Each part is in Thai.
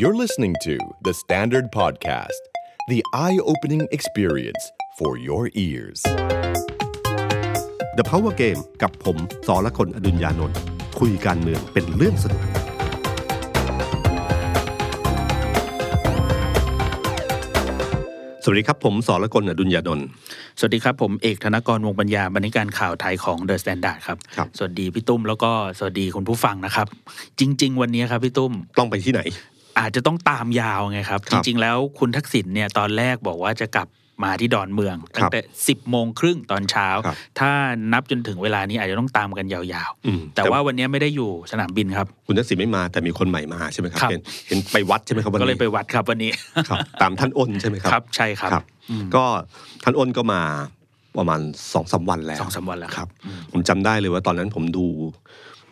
You're listening to The Standard Podcast, the eye opening experience for your ears. The Power Game กับผมสอละคนอดุญญานนท์คุยการเมืองเป็นเรื่องสนุก สวัสดีครับ ผมสอละคนอดุญญานนท์สวัสดีครับ ผมเอกธนกรวงปัญญาบรรณาธิการข่าวไทยของ The Standard ครับ ครับ สวัสดีพี่ตุ้มแล้วก็สวัสดีคุณผู้ฟังนะครับ จริง ๆ วันนี้ครับพี่ตุ้ม ต้องไปที่ไหน อาจจะต้องตามยาวไงครับคจรับริง ๆ แล้วคุณทักษิณเนี่ยตอนแรกบอกว่าจะกลับมาที่ดอนเมืองครัตั้บงแต่สิบโมงครึ่งตอนเช้าครับถ้านับจนถึงเวลานี้อาจจะต้องตามกันยาวอืมๆแต่ว่าวันนี้ไม่ได้อยู่สนามบินครับ คุณทักษิณไม่มาแต่มีคนใหม่มาใช่ไหมครับครับเห็นเห็นไปวัดใช่ไหมครับวันก็นี้เลยไปวัดครับวันนี้ครับตามท่านอ้นใช่ไหมครับครับใช่ครับครับอืมก็ท่านอ้นก็มาประมาณสองสามวันแล้วสองสามวันแล้วครับ ผมจำได้เลยว่าตอนนั้นผมดู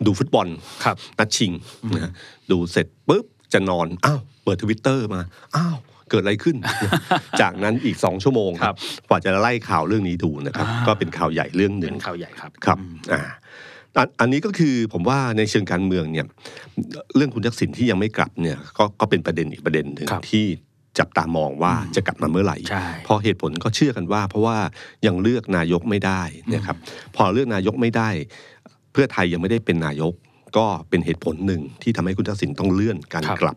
ดูฟุตบอลครับนัดชิงนะฮะดูเสร็จปุ๊บ จะนอนอ้าวเปิดทวิตเตอร์มาอ้าวเกิดอะไรขึ้น จากนั้นอีกสองชั่วโมงครับกว่าจะไล่ข่าวเรื่องนี้ดูนะครับอ่าก็เป็นข่าวใหญ่เรื่องหนึ่เป็งนข่าวใหญ่ครับครับอืมอ่าอันอันนี้ก็คือผมว่าในเชิงการเมืองเนี่ยเรื่องคุณทักษิณที่ยังไม่กลับเนี่ยก็ก็เป็นประเด็นอีกประเด็นหนึ่งครับที่จับตามองว่าจะกลับมาเมื่อไหร่ใช่เพราะเหตุผลก็เชื่อกันว่า เพราะว่ายังเลือกนายกไม่ได้นะครับ พอเลือกนายกไม่ได้ เพื่อไทยยังไม่ได้เป็นนายก ก็เป็นเหตุผลหนึ่งที่ทำให้คุณทักษิณต้องเลื่อนการครับกลับ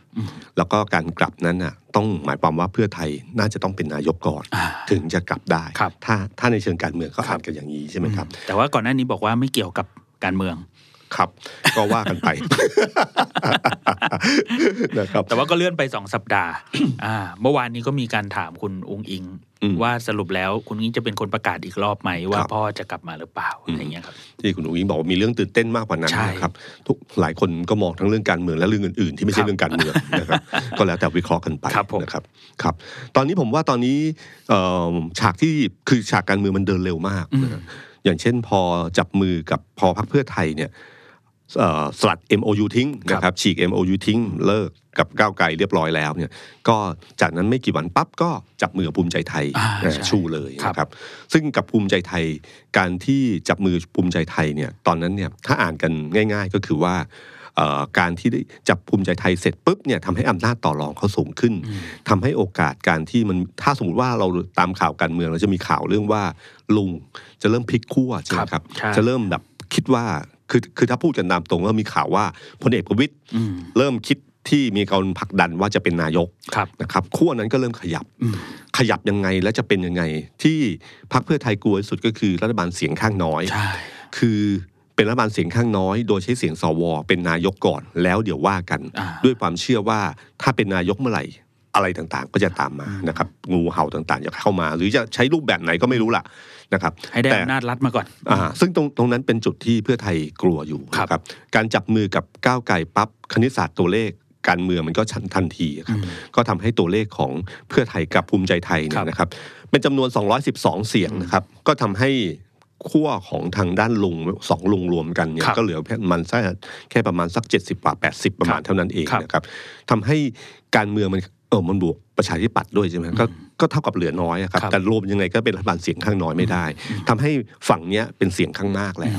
แล้วก็การกลับนั้นน่ะต้องหมายความว่าเพื่อไทยน่าจะต้องเป็นนายกก่อนอ่าถึงจะกลับได้ครับถ้าถ้าในเชิงการเมืองเขาอ่านกันอย่างนี้ใช่ไหมครับ แต่ว่าก่อนหน้านี้บอกว่าไม่เกี่ยวกับการเมือง ครับ ก็ว่ากันไปนะครับแต่ว่าก็เลื่อนไปสองสัปดาห์อ่าเมื่อวานนี้ก็มีการถามคุณอุงอิงอืมว่าสรุปแล้วคุณอุงอิงจะเป็นคนประกาศอีกรอบไหมว่าครับพ่อจะกลับมาหรือเปล่าอะไรเงี้ยครับที่คุณอุ้งอิงบอกว่ามีเรื่องตื่นเต้นมากกว่านั้นใช่นะครับทุกหลายคนก็มองทั้งเรื่องการเมืองและเรื่องอื่นๆ ที่ไม่ใช่ครับเรื่องการเมืองนะครับก็แล้วแต่วิเคราะห์กันไปครับผมนะครับครับ ตอนนี้ผมว่าตอนนี้เอ่อฉากที่คือฉากการเมืองมันเดินเร็วมากนะฮะอย่างเช่นพอจับมือกับพอพรรคเพื่อไทยเนี่ยเอ่อ สลัด MOU ทิ้งนะครับฉีก MOU ทิ้งเลิกกับก้าวไกลเรียบร้อยแล้วเนี่ยก็จากนั้นไม่กี่วันปั๊บก็จับมือกับภูมิใจไทยอ่านะใช่ชูเลยครับนะครับซึ่งกับภูมิใจไทยการที่จับมือภูมิใจไทยเนี่ยตอนนั้นเนี่ยถ้าอ่านกันง่าย ๆ ก็คือว่าเอ่อการที่ได้จับภูมิใจไทยเสร็จปุ๊บเนี่ยทำให้อำนาจต่อรองเขาสูงขึ้นทำให้โอกาสการที่มันถ้าสมมติว่าเราตามข่าวการเมืองเราจะมีข่าวเรื่องว่าลุงจะเริ่มพลิกขั้วใช่ไหมครับใช่จะเริ่มแบบคิดว่า คือคือถ้าพูดกันตามตรงก็มีข่าวว่าพลเอกประวิตยอืมเริ่มคิดที่มีการผลักดันว่าจะเป็นนายกครับนะครับขั้วนั้นก็เริ่มขยับอืมขยับยังไงและจะเป็นยังไง ที่พรรคเพื่อไทยกลัวที่สุดก็คือรัฐบาลเสียงข้างน้อยใช่คือเป็นรัฐบาลเสียงข้างน้อย โดยใช้เสียงสวเป็นนายกก่อน แล้วเดี๋ยวว่ากันอ่าด้วยความเชื่อว่าถ้าเป็นนายกเมื่อไหร่ อะไรต่างๆ ก็จะตามมานะครับงูเห่าต่างๆจะเข้ามา หรือจะใช้รูปแบบไหนก็ไม่รู้ล่ะนะครับให้ได้แต่อำนาจรัฐมาก่อนอ่าซึ่งตรงตรงนั้นเป็นจุดที่เพื่อไทยกลัวอยู่ครับนะครับการจับมือกับก้าวไกลปั๊บคณิตศาสตร์ตัวเลขการเมืองมันก็ชันทันทีครับอืมก็ทำให้ตัวเลขของเพื่อไทยกับภูมิใจไทยเนี่ครัยบนะครับ เป็นจำนวน 212 เสียงนะครับ ก็ทำให้ขั้วของทางด้านลุงสองลุงรวมกันเนี่ยครับก็เหลือแค่มันสักแค่ประมาณสัก 70กว่า80 ประมาณครับเท่านั้นเองครับนะครับทำให้การเมืองมัน เออมันบวกประชาธิปัตย์ด้วยใช่ไหมก็ก็เท่ากับเหลือน้อยอะครับครับแต่รวมยังไงก็เป็นรัฐบาลเสียงข้างน้อยไม่ได้ทำให้ฝั่งเนี้ยเป็นเสียงข้างมากแล้ว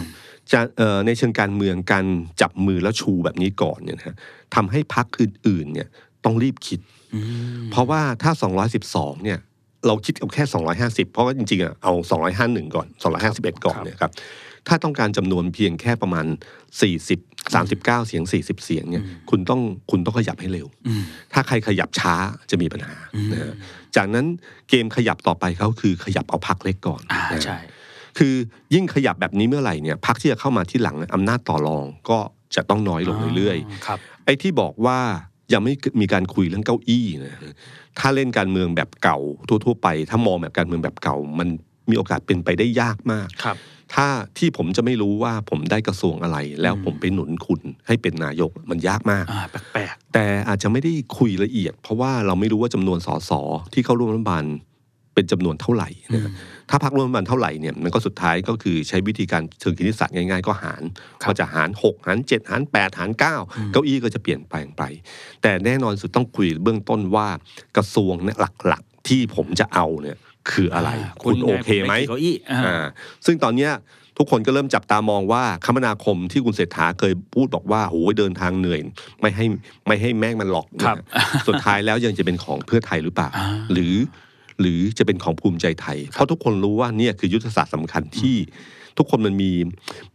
จะเอ่อในเชิงการเมืองการจับมือแล้วชูแบบนี้ก่อนเนี่ยนะฮะทำให้พักอื่นๆเนี่ยต้องรีบคิดอืมเพราะว่าถ้า 212 เนี่ย เราคิดเอาแค่ 250 เพราะว่าจริงๆอะเอา 251 ก่อน 251 ก่อนครับเนี่ยครับ ถ้าต้องการจำนวนเพียงแค่ประมาณ 40 39 เสียง 40 เสียงเนี่ยคุณต้องคุณต้องขยับให้เร็วอืมถ้าใครขยับช้าจะมีปัญหาอืมนะฮะจากนั้นเกมขยับต่อไปเขาคือขยับเอาพักเล็กก่อนอ่านะฮะใช่คือยิ่งขยับแบบนี้เมื่อไหร่เนี่ยพักที่จะเข้ามาที่หลังเนี่ยอำนาจต่อรองก็จะต้องน้อยลงเรื่อยครับๆไอ้ที่บอกว่ายังไม่มีการคุยเรื่องเก้าอี้นะถ้าเล่นการเมืองแบบเก่าทั่ว ๆ ไป ถ้ามองแบบการเมืองแบบเก่า มันมีโอกาสเป็นไปได้ยากมากครับ ถ้าที่ผมจะไม่รู้ว่าผมได้กระทรวงอะไร แล้วผมไปหนุนคุณให้เป็นนายกมันยากมากอ่าแปลกแต่อาจจะไม่ได้คุยละเอียด เพราะว่าเราไม่รู้ว่าจำนวนสสที่เข้าร่วมรัฐบาลเป็นจำนวนเท่าไหร่นะถ้าพักร่วมรัฐบาลเท่าไหร่เนี่ยมันก็สุดท้ายก็คือใช้วิธีการเชิงคณิตศาสตร์ง่ายๆ ก็หารครับก็จะหาร 6 หาร 7 หาร 8 หาร 9 เก้าอี้ก็จะเปลี่ยนแปลงไป แต่แน่นอนสุดต้องคุยเบื้องต้นว่ากระทรวงเนี่ยหลักๆที่ผมจะเอาเนี่ย คืออะไรอ่าคุณโอเคไหมด้กี่เก้าอี้อ่าอ่าซึ่งตอนเนี้ยทุกคนก็เริ่มจับตามองว่าคมนาคมที่คุณเศรษฐาเคยพูดบอกว่าโอ้ยเดินทางเหนื่อย ไม่ให้ไม่ให้แม่งมันหลอกครับนะสุดท้ายแล้วยังจะเป็นของเพื่อไทยหรือเปล่าอ่า หรือหรือจะเป็นของภูมิใจไทย เพราะทุกคนรู้ว่าเนี่ยคือยุทธศาสตร์สำคัญที่ ทุกคนมันมี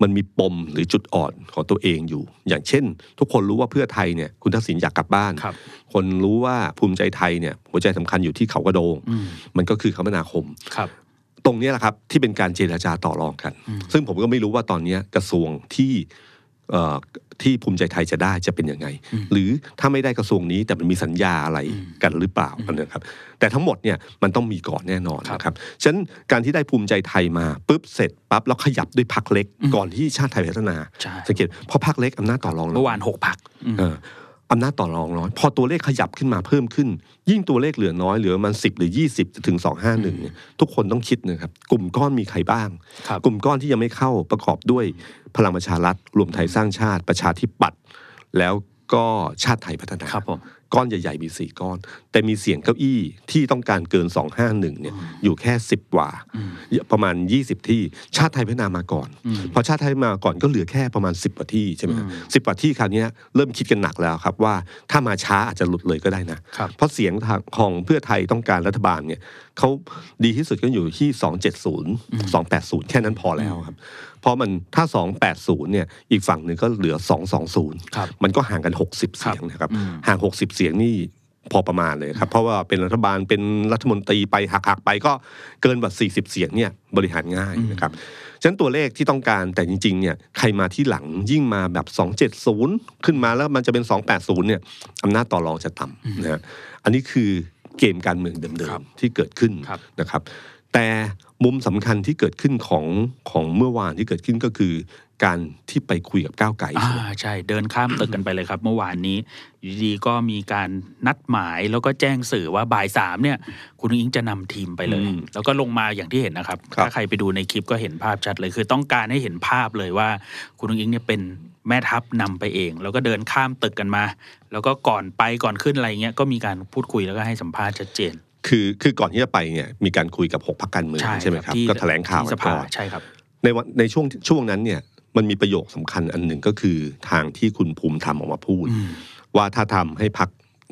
มันมีปมหรือจุดอ่อนของตัวเองอยู่ อย่างเช่น ทุกคนรู้ว่าเพื่อไทยเนี่ยคุณทักษิณอยากกลับบ้านครับคนรู้ว่าภูมิใจไทยเนี่ยหัวใจสำคัญอยู่ที่เขากระโดงอืมมันก็คือคมนาคมครับตรงเนี้ยแหละครับที่เป็นการเจรจาต่อรองกัน ซึ่งผมก็ไม่รู้ว่าตอนเนี้ยกระทรวงที่เอ่อ ที่ภูมิใจไทยจะได้จะเป็นยังไง หรือถ้าไม่ได้กระทรวงนี้แต่มันมีสัญญาอะไรกันหรือเปล่าอันเนี้ยครับ แต่ทั้งหมดเนี่ยมันต้องมีก่อนแน่นอนครับนะครับฉะนั้นการที่ได้ภูมิใจไทยมาปุ๊บเสร็จปั๊บแล้วขยับด้วยพักเล็ก ก่อนที่ชาติไทยพัฒนาใช่สังเกตเพราะพักเล็กอำนาจต่อรองน้อยเมื่อวานหกพัก อืมเอออำนาจต่อรองน้อย พอตัวเลขขยับขึ้นมาเพิ่มขึ้น ยิ่งตัวเลขเหลือน้อยเหลือประมันสิบหรือยี่สิบถึงสองห้าหนึ่งเนี่ยทุกคนต้องคิดนะครับ กลุ่มก้อนมีใครบ้างครับกลุ่มก้อนที่ยังไม่เข้าประกอบด้วยพลังประชารัฐรวมไทยสร้างชาติประชาธิปัตย์แล้วก็ชาติไทยพัฒนาครับผม ก้อนใหญ่ ๆ มีสี่ก้อน แต่มีเสียงเก้าอี้ที่ต้องการเกิน 251เนี่ยอยู่แค่ 10กว่าประมาณ 20 ที่ชาติไทยพัฒนามาก่อน พอชาติไทยมาก่อนก็เหลือแค่ประมาณ 10กว่าที่ใช่ไหมครับสิบกว่าที่คราวเนี้ยเริ่มคิดกันหนักแล้วครับว่าถ้ามาช้าอาจจะหลุดเลยก็ได้นะครับเพราะเสียงทางของเพื่อไทยต้องการรัฐบาลเนี่ย เขาดีที่สุดก็อยู่ที่ 270 280 แค่นั้นพอแล้วครับ เพราะมันถ้า 280 เนี่ย อีกฝั่งหนึ่งก็เหลือ 220ครับมันก็ห่างกัน 60 เสียงนะครับอืมห่าง 60 เสียงนี่พอประมาณเลยครับ เพราะว่าเป็นรัฐบาลเป็นรัฐมนตรีไปหักๆไปก็เกินกว่า40 เสียงเนี่ยบริหารง่ายนะครับฉะนั้นตัวเลขที่ต้องการแต่จริงๆเนี่ยใครมาที่หลังยิ่งมาแบบ 270 ขึ้นมาแล้วมันจะเป็น 280 เนี่ยอำนาจต่อรองจะต่ำนะฮะอันนี้คือ เกมการเมืองเดิครัมบๆที่เกิดขึ้นครับนะครับ แต่มุมสำคัญที่เกิดขึ้นของของเมื่อวานที่เกิดขึ้นก็คือ การที่ไปคุยกับก้าวไกลอ่าใช่ไหมใช่เดินข้ามตึกกันไปเลยครับ เมื่อวานนี้อยู่ดีๆก็มีการนัดหมายแล้วก็แจ้งสื่อว่าบ่ายสามเนี่ย คุณอิงจะนำทีมไปเลยอืมแล้วก็ลงมาอย่างที่เห็นนะครับครับ ถ้าใครไปดูในคลิปก็เห็นภาพชัดเลย คือต้องการให้เห็นภาพเลยว่า คุณอิงเนี่ยเป็น แม่ทัพนำไปเอง แล้วก็เดินข้ามตึกกันมา แล้วก็ก่อนไปก่อนขึ้นอะไรเงี้ยก็มีการพูดคุยแล้วก็ให้สัมภาษณ์ชัดเจน คือคือก่อนที่จะไปเนี่ยมีการคุยกับหกพักการเมืองใช่ไหมครับที่ก็แถลงข่าวที่สก่ภาอนใช่ครับในวันในช่วงช่วงนั้นเนี่ยมันมีประโยคสำคัญอันหนึ่งก็คือทางที่คุณภูมิธรรมออกมาพูดอืมว่าถ้าทำให้พัก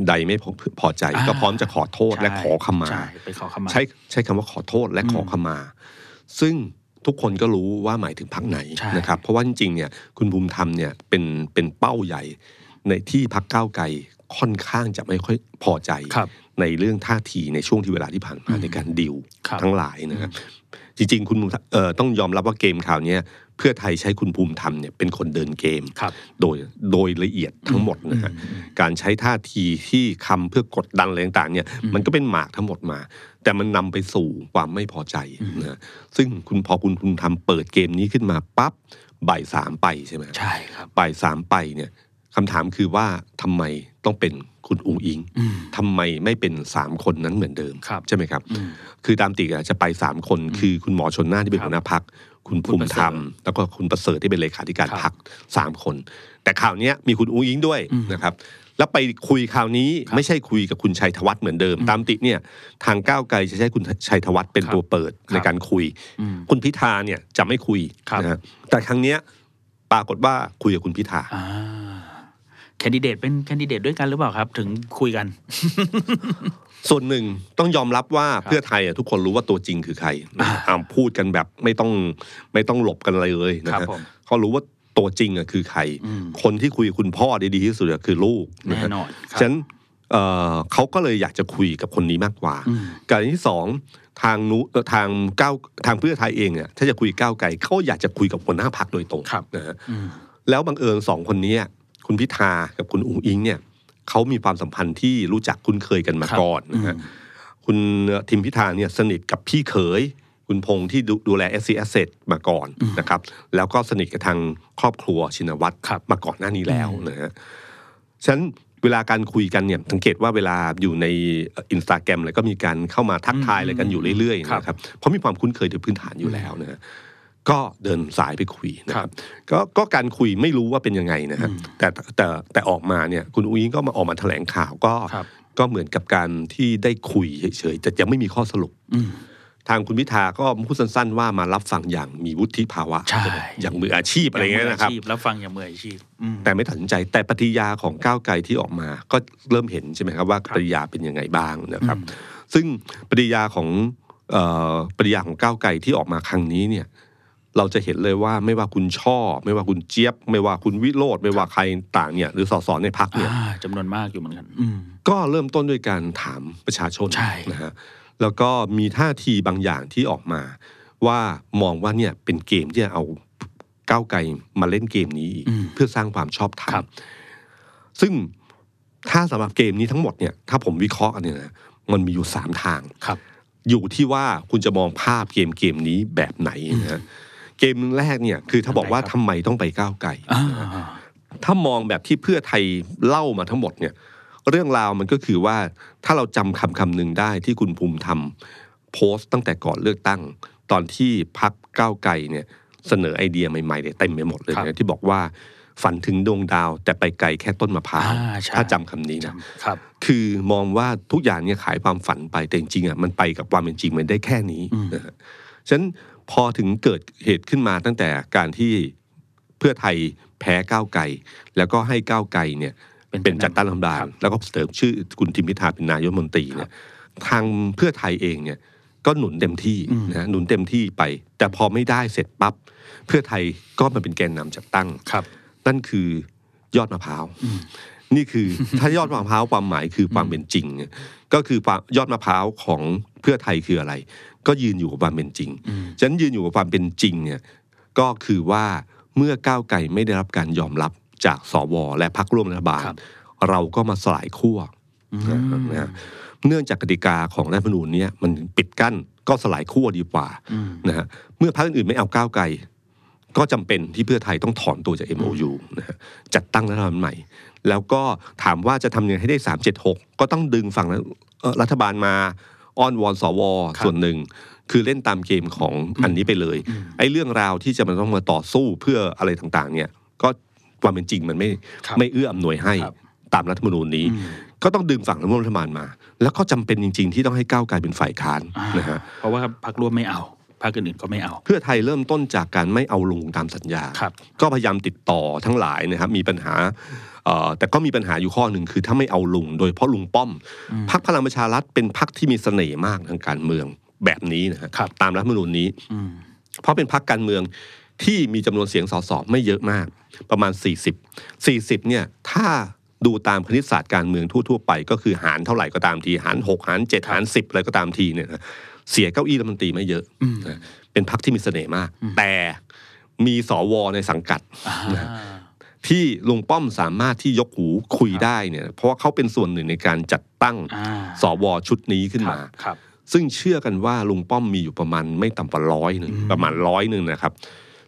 ใดไม่พอพอใจอ่าก็พร้อมจะขอโทษใช่และขอขมาใช่ไปขอขมา ใช้ใช้คำว่าขอโทษและขอขมา ซึ่ง ทุกคนก็รู้ว่าหมายถึงพักไหนใช่นะครับเพราะว่าจริงๆเนี่ยคุณภูมิธรรมเนี่ยเป็นเป็นเป้าใหญ่ในที่พักก้าวไกล ค่อนข้างจะไม่ค่อยพอใจครับในเรื่องท่าทีในช่วงที่เวลาที่ผ่านมาอืมในการดิวครับทั้งหลายนะครับจริงๆ คุณภูมิธรรมเอ่อต้องยอมรับว่าเกมข่าวเนี้ยเพื่อไทยใช้คุณภูมิธรรมเนี่ยเป็นคนเดินเกมครับโดยโดยละเอียดทั้งหมดนะฮะการใช้ท่าทีที่คำเพื่อกดดันอะไรต่างๆเนี่ยมันก็เป็นหมากทั้งหมดมา แต่มันนำไปสู่ความไม่พอใจนะฮะซึ่งคุณพอคุณภูมิธรรมเปิดเกมนี้ขึ้นมาปั๊บบ่ายสามไปใช่ไหมใช่ครับบ่ายสามไปเนี่ยคำถามคือว่าทำไม ต้องเป็นคุณอุงอิงอืมทำไมไม่เป็นสามคนนั้นเหมือนเดิมครับใช่ไหมครับอืมคือตามติกอะจะไปสามคนคือคุณหมอชนน่านที่เป็นครับหัวหน้าพักคุณภูมิธรรม แล้วก็คุณประเสริฐที่เป็นเลขาธิการครับพักสามคน แต่ข่าวเนี้ยมีคุณอุ้งอิงด้วยอืมนะครับ แล้วไปคุยข่าวนี้ครับไม่ใช่คุยกับคุณชัยธวัฒน์เหมือนเดิม ตามติเนี่ยทางก้าวไกลจะใช้คุณชัยธวัฒน์เป็นครับตัวเปิดครับในการคุยอืมคุณพิธาเนี่ยจะไม่คุยครับนะฮะแต่ครั้งเนี้ยปรากฏว่าคุยกับคุณพิธาอ่าแคนดิเดตเป็นแคนดิเดตด้วยกันหรือเปล่าครับ ถึงคุยกัน ส่วนหนึ่งต้องยอมรับว่าครับเพื่อไทยอะทุกคนรู้ว่าตัวจริงคือใครนะอ่าพูดกันแบบไม่ต้องไม่ต้องหลบกันอะไรเลยนะครัฮะบผมเขารู้ว่าตัวจริงอะคือใครอืมคนที่คุยกับคุณพ่อได้ดีที่สุดอะคือลูกนะแน่ฮะนอนครับฉะนั้นเอ่อเขาก็เลยอยากจะคุยกับคนนี้มากกว่าอืมการที่สองทางนุเอ่อทางก้าวทางเพื่อไทยเองเนี่ยถ้าจะคุยก้าวไกลเขาอยากจะคุยกับหัวหน้าพักโดยตรงครับนะฮะอืมแล้วบังเอิญสองคนนี้ คุณพิธากับคุณอุ๋งอิงเนี่ยเขามีความสัมพันธ์ที่รู้จักคุ้นเคยกันมาครับก่อนนะฮะอืมคุณทิมพิธาเนี่ยสนิทกับพี่เขย คุณพงษ์ที่ดูดูแล s อ Asset มาก่อนนะครับ แล้วก็สนิทกับทางครอบครัวชินวัตรครับมาก่อนหน้านี้แล้วนะฮะฉะนั้นเวลาการคุยกันเนี่ยสังเกตว่าเวลาอยู่ในอินสตาแกรมอะไรก็มีการเข้ามาทักทายอะไรกันอยู่เรื่อยๆครับนะครับเพราะมีความคุ้นเคยโดยพื้นฐานอยู่แล้วนะฮะ ก็เดินสายไปคุยนะคครัรับบก็ก็การคุยไม่รู้ว่าเป็นยังไงนะฮะแต่แต่แต่ออกมาเนี่ยคุณอุ้งอิงก็มาออกมาแถลงข่าวก็ครับก็เหมือนกับการที่ได้คุยเฉยๆแต่ยังไม่มีข้อสรุปอืมทางคุณพิธาก็พูดสั้นๆว่ามารับฟังอย่างมีวุฒิภาวะใช่อย่างมืออาชีพอะไรเงี้ยนะครับมืออาชีพแล้วฟังอย่างมืออาชีพอืมแต่ไม่ตัดสินใจแต่ปฏิยาของก้าวไกลที่ออกมา ก็เริ่มเห็นใช่ไหมครับว่าครับปฏิยาเป็นยังไงบ้างนะครับอืมซึ่งปฏิยาของเอ่อปฏิยาของก้าวไกลที่ออกมาครั้งนี้เนี่ย เราจะเห็นเลยว่าไม่ว่าคุณช่อ ไม่ว่าคุณเจี๊ยบ ไม่ว่าคุณวิโรธไม่ว่าใครต่างเนี่ย หรือสสในพักเนี่ยอ่าจำนวนมากอยู่เหมือนกันอืมก็เริ่มต้นด้วยการถามประชาชนใช่นะฮะแล้วก็มีท่าทีบางอย่างที่ออกมา ว่ามองว่าเนี่ยเป็นเกมที่จะเอาก้าวไกลมาเล่นเกมนี้อีกอืมเพื่อสร้างความชอบธรรครัมบซึ่งถ้าสำหรับเกมนี้ทั้งหมดเนี่ยถ้าผมวิเคราะห์กันเนี่ยนะมันมีอยู่สามทางครับ อยู่ที่ว่าคุณจะมองภาพเกมเกมนี้แบบไหนนะฮะ เกมแรกเนี่ยคือถ้าบอกว่าแบบไหนคทำรับไมต้องไปก้าวไกลอ่าถ้ามองแบบที่เพื่อไทยเล่ามาทั้งหมดเนี่ย เรื่องราวมันก็คือว่าถ้าเราจำคำคำหนึ่งได้ที่คุณภูมิธรรมโพสต์ตั้งแต่ก่อนเลือกตั้ง ตอนที่พักก้าวไกลเนี่ยเสนอไอเดียใหม่ๆเนี่ยเต็มไปหมดเลยครันะบที่บอกว่าฝันถึงดวงดาว แต่ไปไกลแค่ต้นมะพร้าวอ่าใช่ถ้าจำคำนี้จนะำครับ คือมองว่าทุกอย่างเนี่ยขายความฝันไปแต่จริงๆอะมันไปกับความเป็นจริงมันได้แค่นี้อืมนะฮะฉะนั้น พอถึงเกิดเหตุขึ้นมาตั้งแต่การที่เพื่อไทยแพ้ก้าวไกลแล้วก็ให้ก้าวไกลเนี่ยเป็นเป็นจัดตั้งรัฐบาคลรับแล้วก็เสริมชื่อคุณทิมพิธาเป็นนายกรัฐมนตรีเนี่ยทางเพื่อไทยเองเนี่ยก็หนุนเต็มที่อืมนะหนุนเต็มที่ไป แต่พอไม่ได้เสร็จปั๊บเพื่อไทยก็มาเป็นแกนนำจัดตั้งครับ นั่นคือยอดมะพร้าวอืม นี่คือถ้ายอดมะพร้าวความหมายคือความเป็นจริงเนี่ยก็คือความยอดมะพร้าวของเพื่อไทยคืออะไร ก็ยืนอยู่กับความเป็นจริงอืมฉะนันยืนอยู่กับความเป็นจริงเนี่ยก็คือว่าเมื่อก้าวไกลไม่ได้รับการยอมรับจากสวและพรรคร่วมรัฐบาลครับเราก็มาสลายขั้วอืมนะฮะเนื่องจากกติกาของรัฐธรรมนูญเนี้มันปิดกั้นก็สลายขั้วดีกว่าอืมนะฮะเมื่อพรรคอื่นๆไม่เอาก้าวไกล ก็จำเป็นที่เพื่อไทยต้องถอนตัวจาก MOU นะฮะจัดตั้งรัฐบาลใหม่ แล้วก็ถามว่าจะทำยังไงให้ได้ 376 ก็ต้องดึงฝั่งเอ่อรัฐบาลมาอ้อนวอนสวครับส่วนหนึ่ง คือเล่นตามเกมของอันนี้ไปเลยอืมไอ้เรื่องราวที่จะมันต้องมาต่อสู้เพื่ออะไรต่างๆ เนี่ย ก็ความเป็นจริงมันไม่ครับไม่เอื้ออำนวยให้ครับตามรัฐธรรมนูญนี้อืมก็ต้องดึงฝั่งร่วมรัฐบาลมา แล้วก็จำเป็นจริง ๆ ที่ต้องให้ก้าวไกลเป็นฝ่ายค้านอ่านะฮะเพราะว่าพรรคร่วมไม่เอาพรรคอื่นๆก็ไม่เอา เพื่อไทยเริ่มต้นจากการไม่เอาลุงตามสัญญาครับก็พยายามติดต่อทั้งหลายนะครับมีปัญหาเอ่อ แต่ก็มีปัญหาอยู่ข้อหนึ่งคือถ้าไม่เอาลุงโดยเฉพาะลุงป้อมอืมพรรคพลังประชารัฐเป็นพรรคที่มีเสน่ห์มากทางการเมืองแบบนี้นะฮะครับตามรัฐธรรมนูญนี้อืมเพราะเป็นพรรคการเมืองที่มีจำนวนเสียงสสไม่เยอะมาก ประมาณ 40 40เนี่ยถ้าดูตามคณิตศาสตร์การเมืองทั่วๆไป ก็คือหารเท่าไหร่ก็ตามที หาร 6 หาร 7 หาร 10 อะไรก็ตามทีเนี่ยนะเสียเก้าอี้รัฐมนตรีไม่เยอะอืมนะเป็นพรรคที่มีเสน่ห์มาก แต่มีสวในสังกัดอ่านะ ที่ลุงป้อมสามารถที่ยกหูคุยได้เนี่ยเพราะว่าเขาเป็นส่วนหนึ่งในการจัดตั้งอ่าสวชุดนี้ขึ้นครับมาครับซึ่งเชื่อกันว่าลุงป้อมมีอยู่ประมาณไม่ต่ำกว่าร้อยหนึ่งอืมประมาณร้อยหนึ่งนะครับ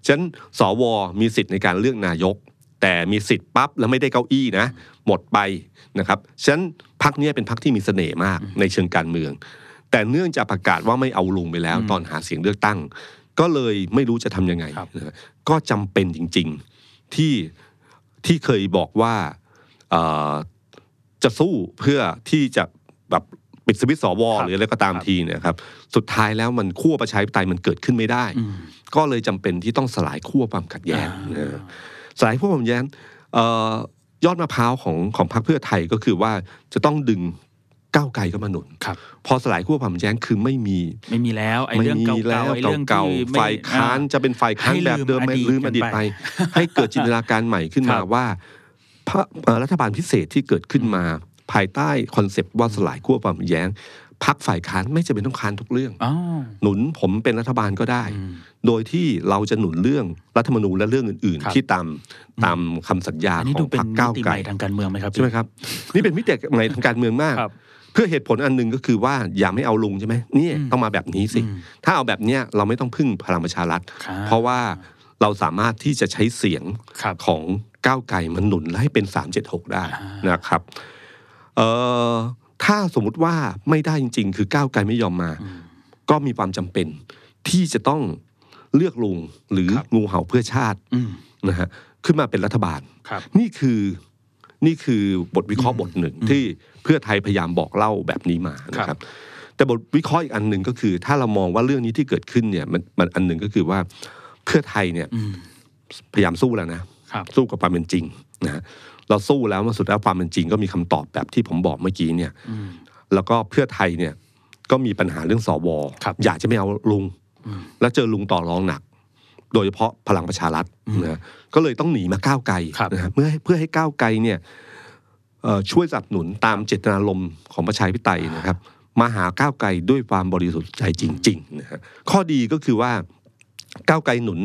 ฉะนั้นสวมีสิทธิ์ในการเลือกนายก แต่มีสิทธิ์ปั๊บแล้วไม่ได้เก้าอี้นะ หมดไปนะครับฉะนั้นพักนี้ยเป็นพักที่มีเสน่ห์มากในเชิงการเมือง แต่เนื่องจากประกาศว่าไม่เอาลุงไปแล้วอืมตอนหาเสียงเลือกตั้ง ก็เลยไม่รู้จะทำยังไงครับนะฮะก็จำเป็นจริง ๆ ที่ ที่เคยบอกว่าเอ่อจะสู้เพื่อที่จะแบบปิดสวิตช์สวครับหรืออะไรก็ตามครับทีเนี่ยครับ สุดท้ายแล้วมันขั้วประชาธิปไตยมันเกิดขึ้นไม่ได้อืมก็เลยจำเป็นที่ต้องสลายขั้วความขัดแย้งอ่านะสลายขั้วความขัดแย้งเอ่อยอดมะพร้าวของของพรรคเพื่อไทยก็คือว่าจะต้องดึง ก้าวไกลเข้ามาหนุนครับพอสลายขั้วความขัดแย้งคือไม่มี ไม่มีแล้วไอ้ไม่เรื่องมีเก่าแล้วๆไอ้เรื่องเก่าที่ๆไม่ฝ่ายค้านอ่จะเป็นฝ่ายค้านให้แบบเดิมลืมไม่อดีตลืมอดีตกันไปไป ให้เกิดจินตนาการใหม่ขึ้นมาครับว่าพระเอ่อรัฐบาลพิเศษที่เกิดขึ้นมา ภายใต้คอนเซปต์ว่าสลายขั้วความขัดแย้งพรรคฝ่ายค้านไม่จำเป็นต้องค้านทุกเรื่องอ๋อหนุนผมเป็นรัฐบาลก็ได้อืมโดยที่เราจะหนุนเรื่องรัฐธรรมนูญและเรื่องอื่นครับๆที่ตามตามคำสัญญาอันนี้ของพรรคก้าวไกล ดูเป็นมิติไกใหลม่ทางการเมืองไหมครับใช่ไหมครับ นี่เป็นมิติใหม่ทางการเมืองมากครับเพื่อเหตุผลอันหนึ่งก็คือว่าอย่าไม่เอาลุงใช่ไหมนี่อืมต้องมาแบบนี้สิอืมถ้าเอาแบบเนี้ยเราไม่ต้องพึ่งพลังประชารัฐครับเพราะว่าเราสามารถที่จะใช้เสียงครับของก้าวไกลมันหนุนและให้เป็น 376 ได้อ่านนะครับเอ่อถ้าสมมุติว่าไม่ได้จริง ๆ คือก้าวไกลไม่ยอมมาอืมก็มีความจำเป็นที่จะต้องเลือกลุงหรือครับงูเห่าเพื่อชาติอืมนะฮะขึ้นมาเป็นรัฐบาลครับนี่คือ นี่คือบทวิเคราะห์อืมบทหนึ่งอืมที่เพื่อไทยพยายามบอกเล่าแบบนี้มานะคครัรับบแต่บทวิเคราะห์อีกอันหนึ่งก็คือ ถ้าเรามองว่าเรื่องนี้ที่เกิดขึ้นเนี่ยมันมันอันหนึ่งก็คือว่าเพื่อไทยเนี่ยอืมพยายามสู้แล้วนะครับสู้กับความเป็นจริงนะฮะเราสู้แล้วมาสุดแล้วความเป็นจริง ก็มีคำตอบแบบที่ผมบอกเมื่อกี้เนี่ยอืมแล้วก็เพื่อไทยเนี่ยก็มีปัญหาเรื่องสวครับอยากจะไม่เอาลุงอืมแล้วเจอลุงต่อรองหนัก โดยเฉพาะพลังประชารัฐนะฮะก็เลยต้องหนีมาก้าวไกลครับนะฮะเพื่อให้เพื่อให้ก้าวไกลเนี่ยเอ่อช่วยสนับสนุนตามเจตนารมณ์ของประชาธิปไตยนะครับมาหาก้าวไกลด้วยความบริสุทธิ์ใจจริงๆนะฮะข้อดีก็คือว่าก้าวไกลหนุน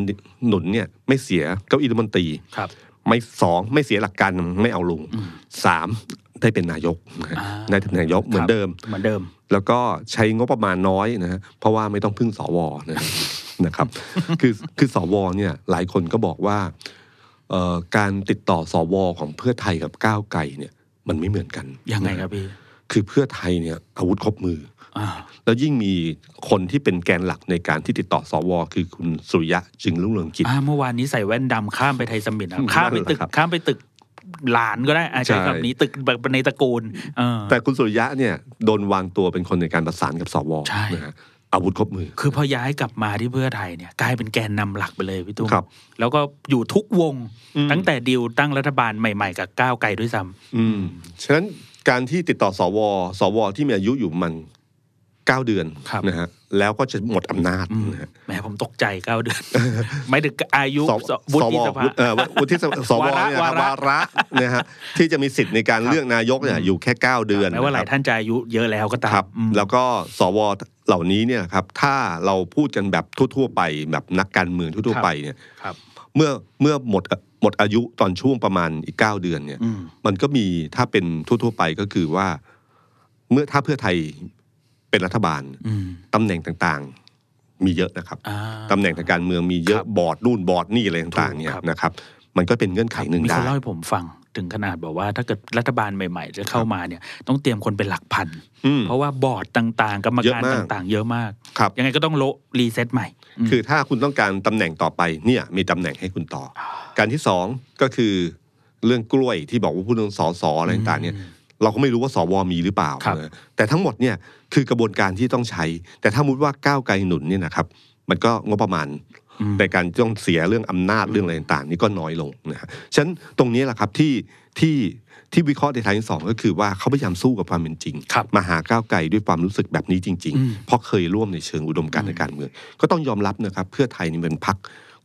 หนุนเนี่ยไม่เสียเก้าอี้รัฐมนตรีครับ ไม่สองไม่เสียหลักการไม่เอาลุงอืมสาม ได้เป็นนายกนะฮะอ่าได้เป็นนายกเหมือนเดิมเหมือนเดิม แล้วก็ใช้งบประมาณน้อยนะฮะเพราะว่าไม่ต้องพึ่งสวนะนะครับ คือคือสวเนี่ยหลายคนก็บอกว่าเอ่อการติดต่อสวของเพื่อไทยกับก้าวไกลเนี่ยมันไม่เหมือนกันยังไงนะครับพี่คือเพื่อไทยเนี่ยอาวุธครบมืออ่าแล้วยิ่งมีคนที่เป็นแกนหลักในการที่ติดต่อสวคือคุณสุริยะจึงรุ่งเรืองกิจอ่าเมื่อวานนี้ใส่แว่นดำข้ามไปไทยสมิธนะอืมข้ามไปตึกนั่นแหละครับข้ามไปตึก หลานก็ได้อาใช้ใช่คำนี้ตึกแบบในตระกูลเออแต่คุณสุริยะเนี่ยโดนวางตัวเป็นคนในการประสานกับสวใช่นะฮะอาวุธครบมือ คือพอย้ายกลับมาที่เพื่อไทยเนี่ยกลายเป็นแกนนำหลักไปเลยพี่ตุ้มครับแล้วก็อยู่ทุกวงอืมตั้งแต่ดีลตั้งรัฐบาลใหม่ ๆ กับก้าวไกลด้วยซ้ำอืมฉะนั้นการที่ติดต่อสว สวที่มีอายุอยู่มัน เก้าเดือนครับนะฮะแล้วก็จะหมดอำนาจอืมนะฮะแหมผมตกใจเก้าเดือน ไม่ถึงอายุสวุสฒิวสภาวุฒิเอ่อวุฒิสภาสววาระเนี่ยนะครับวาระวาระนะฮะที่จะมีสิทธิ์ในการครับเลือกนายกเนี่ยอยู่แค่เก้าเดือนแม้ว่าหลายนะครับท่านจะอายุเยอะแล้วก็ตามครับอืมแล้วก็สวเหล่านี้เนี่ยครับถ้าเราพูดกันแบบทั่ว ๆ ไปแบบนักการเมืองทั่วๆไปเนี่ยครับเมื่อเมื่อหมดหมดอายุตอนช่วงประมาณอีกเก้าเดือนเนี่ยอืมมันก็มีถ้าเป็นทั่ว ๆ ไปก็คือว่า เมื่อถ้าเพื่อไทย เป็นรัฐบาลอืมตำแหน่งต่างๆมีเยอะนะครับอ่าตำแหน่งทางการเมืองมีเยอะครับบอร์ดนู่นบอร์ดนี่อะไรต่างๆเนี่ยถูกครับนะครับมันก็เป็นเงื่อนไขหนึ่งมีได้คนเล่าให้ผมฟังถึงขนาดบอกว่าถ้าเกิดรัฐบาลใหม่ ๆ จะเข้ามาเนี่ยต้องเตรียมคนเป็นหลักพันอืมเพราะว่าบอร์ดต่างๆ กรรมเยอะการมากต่างๆ เยอะมากครับยังไงก็ต้องโละรีเซ็ตใหม่มคือถ้าคุณต้องการตำแหน่งต่อไปเนี่ยมีตำแหน่งให้คุณต่อ การที่สองก็คือเรื่องกล้วยที่บอกว่าพูดเรื่องสอสออะไรต่างๆเนี่ย เราก็ไม่รู้ว่าสวมีหรือเปล่าครับนะแต่ทั้งหมดเนี่ยคือกระบวนการที่ต้องใช้ แต่ถ้ามุติว่าก้าวไกลหนุนเนี่ยนะครับ มันก็งบประมาณอืมในการต้องเสียเรื่องอำนาจเรื่องอะไรต่างๆนี่ก็น้อยลงนะฮะฉะนั้นตรงนี้แหละครับที่ที่ที่วิเคราะห์ในทางที่สองก็คือว่าเขาพยายามสู้กับความเป็นจริงครับมาหาก้าวไกลด้วยความรู้สึกแบบนี้จริงอืมๆเพราะเคยร่วมในเชิงอุดมการณ์ในการเมือง ก็ต้องยอมรับนะครับเพื่อไทยนี่เป็นพัก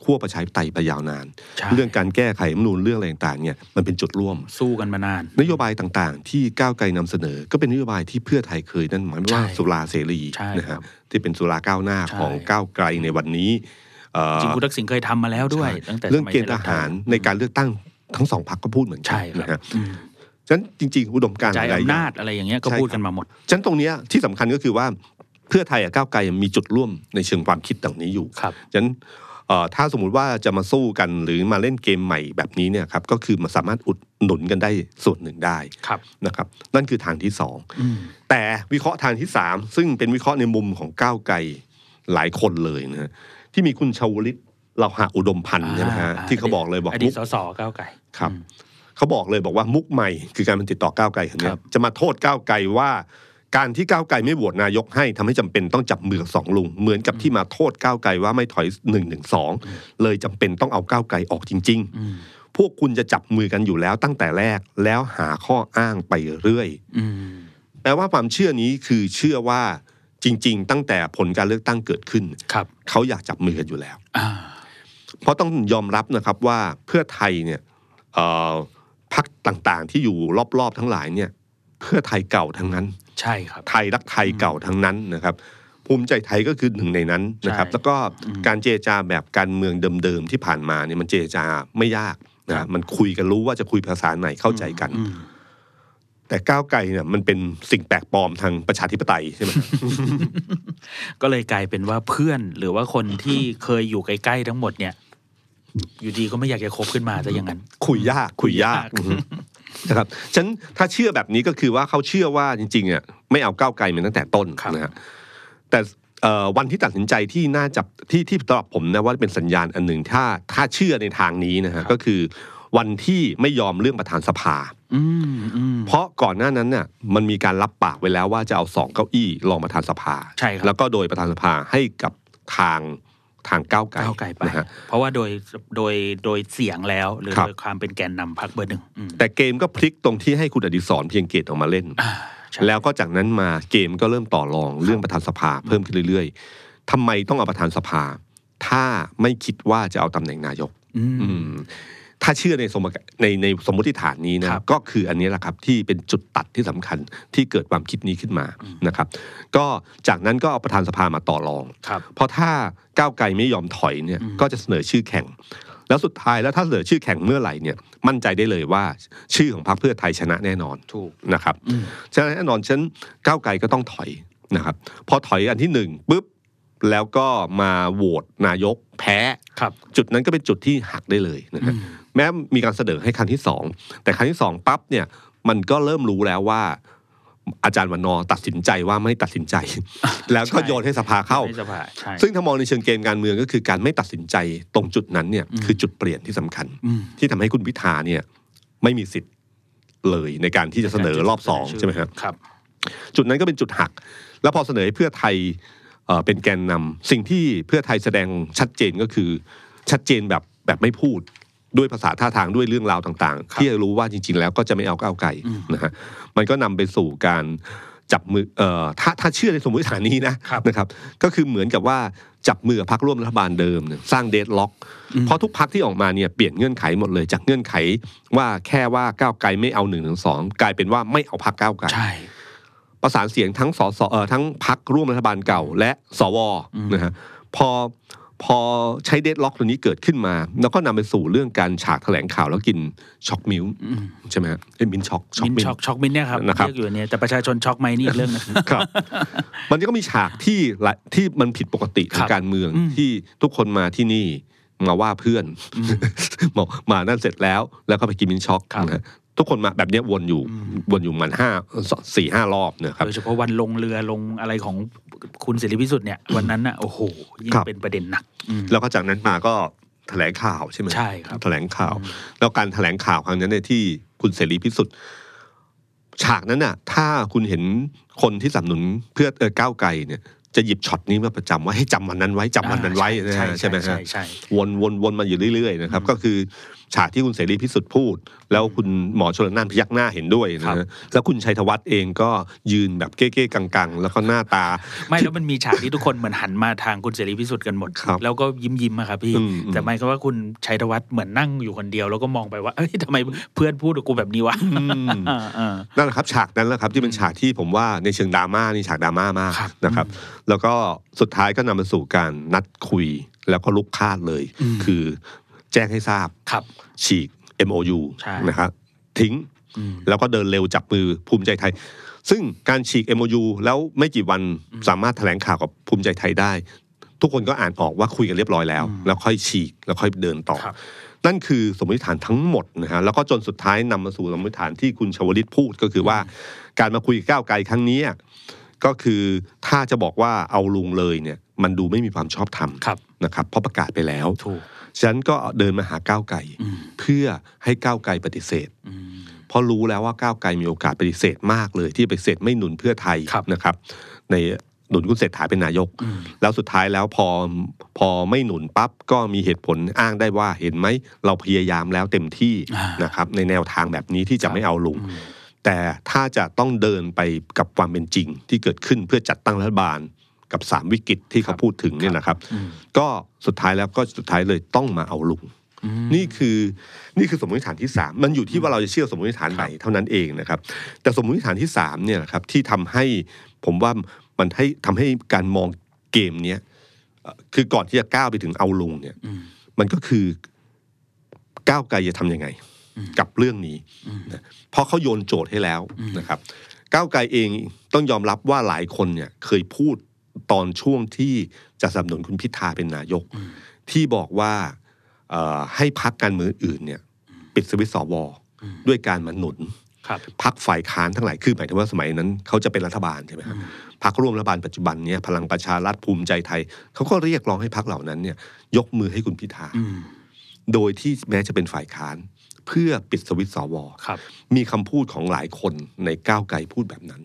ขั้วประชาธิปไตยไปยาวนานใช่เรื่องการแก้ไขรัฐธรรมนูญเรื่องอะไรต่างๆเนี่ยมันเป็นจุดร่วมสู้กันมานาน นโยบายต่างๆ ที่ก้าวไกลนำเสนอ ก็เป็นนโยบายที่เพื่อไทยเคยนั่นหมายไม่ว่าใช่สุราเสรีใช่นะครัฮะบที่เป็นสุราก้าวหน้าใช่ของก้าวไกลในวันนี้เอ่อจริงคุณทักษิณเคยทำมาแล้วด้วยใช่ตั้งแต่เรื่องสมัยเกณฑ์ทหารในการเลือกตั้งทั้งสองพรรคก็พูดเหมือนกัใช่คนะรัฮะบอืมฉะนั้นจริง ๆ อุดมการณ์ใจหลายๆอำนาจย่งอะไรอย่างเงี้ยก็ใช่พูดครับกันมาหมดฉะนั้นตรงเนี้ยที่สำคัญก็คือว่าเพื่อไทยกับก้าวไกลมีจุดร่วมในเชิงความคิดต่างนี้อยู่ครับฉะนั้นเอ่อ ถ้าสมมุติว่าจะมาสู้กันหรือมาเล่นเกมใหม่แบบนี้เนี่ยครับก็คือมันสามารถอุดหนุนกันได้ส่วนหนึ่งได้ครับนะครับนั่นคือทางที่สองอืมแต่วิเคราะห์ทางที่สามซึ่งเป็นวิเคราะห์ในมุมของก้าวไกลหลายคนเลยนะฮะที่มีคุณชาวลิตเราหาอุดมพันธ์ใช่ไหมฮะอ่าที่เขาบอกเลยบอกอดีมุตกสสก้าวไกลครับอืมเขาบอกเลยบอกว่ามุกใหม่คือการมันติดต่อก้าวไกลคนเนี้คยรับจะมาโทษก้าวไกลว่า การที่ก้าวไกลไม่โหวตนายกให้ทำให้จำเป็นต้องจับมือกับสองลุง เหมือนกับที่มาโทษก้าวไกลว่าไม่ถอยหนึ่งหนึ่งสองเลยจำเป็นต้องเอาก้าวไกลออกจริงๆอืมพวกคุณจะจับมือกันอยู่แล้วตั้งแต่แรกแล้วหาข้ออ้างไปเรื่อยอืมแปลว่าความเชื่อนี้คือเชื่อว่าจริง ๆ ตั้งแต่ผลการเลือกตั้งเกิดขึ้นครับเขาอยากจับมือกันอยู่แล้วอ่าเพราะต้องยอมรับนะครับว่าเพื่อไทยเนี่ยเอ่อพักต่างๆ ที่อยู่รอบๆทั้งหลายเนี่ย เพื่อไทยเก่าทั้งนั้น ใช่ครับ ไทยรักไทยเก่าทั้งนั้นนะครับ ภูมิใจไทยก็คือหนึ่งในนั้นนะครับใช่แล้วก็อืมการเจรจาแบบการเมืองเดิมๆที่ผ่านมาเนี่ยมันเจรจาไม่ยากครันะบมันคุยกันรู้ว่าจะคุยภาษาไหนเข้าใจกันอืมแต่ก้าวไกลเนี่ยมันเป็นสิ่งแปลกปลอมทางประชาธิปไตยใช่ไหมก็เลยกลายเป็นว่าเพื่อนหรือว่าคนที่เคยอยู่ใกล้ๆทั้งหมดเนี่ย อยู่ดีก็ไม่อยากจะคบขึ้นมาซะอย่างนั้น คุยยาก คุยยากคุยยากอือฮึ นะครับฉันถ้าเชื่อแบบนี้ก็คือว่าเขาเชื่อว่าจริงๆอะไม่เอาก้าวไกลมาตั้งแต่ต้นครับนะฮะแต่เอ่อวันที่ตัดสินใจที่น่าจับที่ที่สำหรับผมนะว่าเป็นสัญญาณอันหนึ่งถ้าถ้าเชื่อในทางนี้นะฮะก็คือวันที่ไม่ยอมเรื่องประธานสภาอืมอืมเพราะก่อนหน้านั้นน่ะมันมีการรับปากไว้แล้วว่าจะเอาสองเก้าอี้รองประธานสภาใช่ครับแล้วก็โดยประธานสภาให้กับทาง ทางก้าวไกลก้าวไกลไปนะฮะเพราะว่าโดยโดยโดยเสียงแล้ว หรือครับ โดยความเป็นแกนนำพรรคเบอร์หนึ่งอืม แต่เกมก็พลิกตรงที่ให้คุณอดิศรเพียงเกตออกมาเล่นอ่าใช่ แล้วก็จากนั้นมาเกมก็เริ่มต่อรองเรื่องประธานสภาเพิ่มขึ้นเรื่อยๆทำไมต้องเอาประธานสภา ถ้าไม่คิดว่าจะเอาตำแหน่งนายก อืม อืม ถ้าเชื่อในสมกในในสมมติฐานนี้นะครับก็คืออันนี้แหละครับที่เป็นจุดตัดที่สำคัญที่เกิดความคิดนี้ขึ้นมานะครับ ก็จากนั้นก็เอาประธานสภามาต่อรองครับเพราะถ้าก้าวไกลไม่ยอมถอยเนี่ยอืมก็จะเสนอชื่อแข่ง แล้วสุดท้ายแล้วถ้าเสนอชื่อแข่งเมื่อไหร่เนี่ยมั่นใจได้เลยว่าชื่อของพรรคเพื่อไทยชนะแน่นอนถูกนะครับอืมฉะนั้นแน่นอนฉันก้าวไกลก็ต้องถอยนะครับ พอถอยอันที่หนึ่งปุ๊บ แล้วก็มาโหวตนายกแพ้ครับ จุดนั้นก็เป็นจุดที่หักได้เลยนะครับอืมแม้มีการเสนอให้ครั้งที่สองแต่ครั้งที่สองปั๊บเนี่ยมันก็เริ่มรู้แล้วว่า อาจารย์วันนอร์ตัดสินใจว่าไม่ตัดสินใจ แล้วก็โยนให้สภาเข้าในสภาใช่ซึ่งถ้ามองในเชิงเกมการเมืองก็คือการไม่ตัดสินใจตรงจุดนั้นเนี่ยอืมคือจุดเปลี่ยนที่สำคัญอืมที่ทำให้คุณพิธาเนี่ยไม่มีสิทธิ์เลยในการที่จะเสนอรอบสองใช่ไหมครับครับจุดนั้นก็เป็นจุดหัก แล้วพอเสนอให้เพื่อไทย เอ่อเป็นแกนนำสิ่งที่เพื่อไทยแสดงชัดเจนก็คือ ชัดเจนแบบแบบไม่พูดด้วยภาษาท่าทางด้วยเรื่องราวต่างครับๆที่จะรู้ว่าจริง ๆ แล้วก็จะไม่เอาก้าวไกลอืมนะฮะมันก็นำไปสู่การจับมือเอ่อถ้าถ้าเชื่อในสมมติฐานนี้นะครับนะครับก็คือเหมือนกับว่าจับมือกับพรรคร่วมรัฐบาลเดิมเนี่ยสร้างเดดล็อกอืมเพราะทุกพรรคที่ออกมาเนี่ยเปลี่ยนเงื่อนไขหมดเลย จากเงื่อนไขว่าแค่ว่าก้าวไกลไม่เอาหนึ่งหนึ่งสองกลายเป็นว่าไม่เอาพรรคก้าวไกลใช่ ประสานเสียงทั้งสสเอ่อทั้งพรรคร่วมรัฐบาลเก่า และสวอืมนะฮะพอพอใช้ deadlock ตัวนี้เกิดขึ้นมา แล้วก็นำไปสู่เรื่องการฉากแถลงข่าวแล้วกิน choc mint อืมใช่ไหมฮะเอ้ย mint choc choc mint mint choc choc mint เนี่ยครับนะครับเรียกอยู่เนี่ยแต่ประชาชนช็อกไหมนี่อีกเรื่องหนึงครับ มันก็มีฉากที่หลายที่มันผิดปกติคทารังบการเมืองอืมที่ทุกคนมาที่นี่มาว่าเพื่อนบอกมานั่นเสร็จแล้วแล้วก็ไปกินมินช็อกครับนะฮะ ทุกคนมาแบบเนี้ยวนอยู่อืมวนอยู่ประมันห้าสี่ห้ารอบนะครับโดยเฉพาะวันลงเรือลงอะไรของคุณเสรีพิสุทธิ์เนี่ยวันนั้นน่ะโอ้โหยิ่งครับเป็นประเด็นหนักอืมแล้วก็จากนั้นมาก็แถลงข่าวใช่ไหมใช่ครับแถลงข่าว แล้วการแถลงข่าวครั้งนั้นเนี่ยที่คุณเสรีพิสุทธิ์ฉากนั้นน่ะ ถ้าคุณเห็นคนที่สนับสนุนเพื่อเออก้าวไกลเนี่ยจะหยิบช็อตนี้มาประจำว่าให้จำวันนั้นไว้จำวันนั้นไว้นะใช่ฮะใช่ใช่ไหมใช่ฮะใช่วนวนวนมาอยู่เรื่อยๆนะครับ ก็คือ ฉากที่คุณเสรีพิสุทธิ์พูด แล้วคุณหมอชลนานพยักหน้าเห็นด้วยนะฮะแล้วคุณชัยธวัฒน์เองก็ยืนแบบเก้ๆกังๆ แล้วก็หน้าตา ไม่แล้วมันมีฉากที่ทุกคนเหมือนหันมาทางคุณเสรีพิสุทธิ์กันหมดครับแล้วก็ยิ้มยิ้มๆอะครับพี่อืมอืมแต่ไม่ก็ว่าคุณชัยธวัฒน์เหมือนนั่งอยู่คนเดียว แล้วก็มองไปว่าเอ้ยทำไมเพื่อนพูดกับกูแบบนี้วะมอ่าอ่านั่นแหละครับฉากนั้นแหละครับที่เป็นฉากที่ผมว่าในเชิงดราม่านี่ฉากดราม่ามากครับนะครับ แล้วก็สุดท้ายก็นำมาสู่การนัดคุยแล้วก็ลุกคาดเลยอืมคือ แจ้งให้ทราบครับ ฉีก MOU ใช่นะครับทิ้งอืมแล้วก็เดินเร็วจับมือภูมิใจไทย ซึ่งการฉีก MOU แล้วไม่กี่วันสามารถแถลงข่าวกับภูมิใจไทยได้ ทุกคนก็อ่านออกว่าคุยกันเรียบร้อยแล้ว แล้วค่อยฉีกแล้วค่อยเดินต่อครับนั่นคือสมมติฐานทั้งหมดนะฮะแล้วก็จนสุดท้ายนำมาสู่สมมติฐานที่คุณชวลิตพูดก็คือว่าการมาคุยกับก้าวไกลครั้งนี้ก็คือถ้าจะบอกว่าเอาลุงเลยเนี่ยมันดูไม่มีความชอบธรรมครับนะครับเพราะประกาศไปแล้วถูก ฉะนันก็เดินมาหาก้าวไกลอืมเพื่อให้ก้าวไกลปฏิเสธอืมเพราะรู้แล้วว่าก้าวไกลมีโอกาสปฏิเสธมากเลย ที่ปฏิเสธไม่หนุนเพื่อไทยครับนะครับ ในหนุนคุณเศรษฐาเป็นนายกอืมแล้วสุดท้ายแล้วพอพอไม่หนุนปั๊บก็มีเหตุผลอ้างได้ว่าเห็นไหมเราพยายามแล้วเต็มที่อ่านนะครับ ในแนวทางแบบนี้ที่ครัจะบไม่เอาลุงอืมแต่ถ้าจะต้องเดินไปกับความเป็นจริงที่เกิดขึ้นเพื่อจัดตั้งรัฐบาล กับสามวิกฤตที่เขาพูดถึงเนี่ยนะครับอืมก็สุดท้ายแล้วก็สุดท้ายเลยต้องมาเอาลุงอืมนี่คือนี่คือสมมติฐานที่สามมันอยู่ที่ว่าเราจะเชื่อสมมติฐานไหนเท่านั้นเองนะครับ แต่สมมติฐานที่สามเนี่ยนะครับที่ทำให้ผมว่ามันให้ทำให้การมองเกมเนี้ยเอ่อคือก่อนที่จะก้าวไปถึงเอาลุงเนี่ยอืมมันก็คือก้าวไกลจะทำยังไงอืมกับเรื่องนี้อืมนะเพราะเขาโยนโจทย์ให้แล้วอืมนะครับ ก้าวไกลเองต้องยอมรับว่าหลายคนเนี่ย เคยพูด ตอนช่วงที่จะสนับสนุนคุณพิธาเป็นนายกอืมที่บอกว่าเอ่อให้พักการเมืองอื่นเนี่ย ปิดสวิตช์สวอืมด้วยการมาหนุนครับพักฝ่ายค้านทั้งหลายคือหมายถึงว่าสมัยนั้นเขาจะเป็นรัฐบาลใช่ไหมครับอืมพักร่วมรัฐบาลปัจจุบันเนี่ยพลังประชารัฐภูมิใจไทยเขาก็เรียกร้องให้พักเหล่านั้นเนี่ย ยกมือให้คุณพิธาอืมโดยที่แม้จะเป็นฝ่ายค้าน เพื่อปิดสวิตช์สวครับมีคำพูดของหลายคนในก้าวไกลพูดแบบนั้น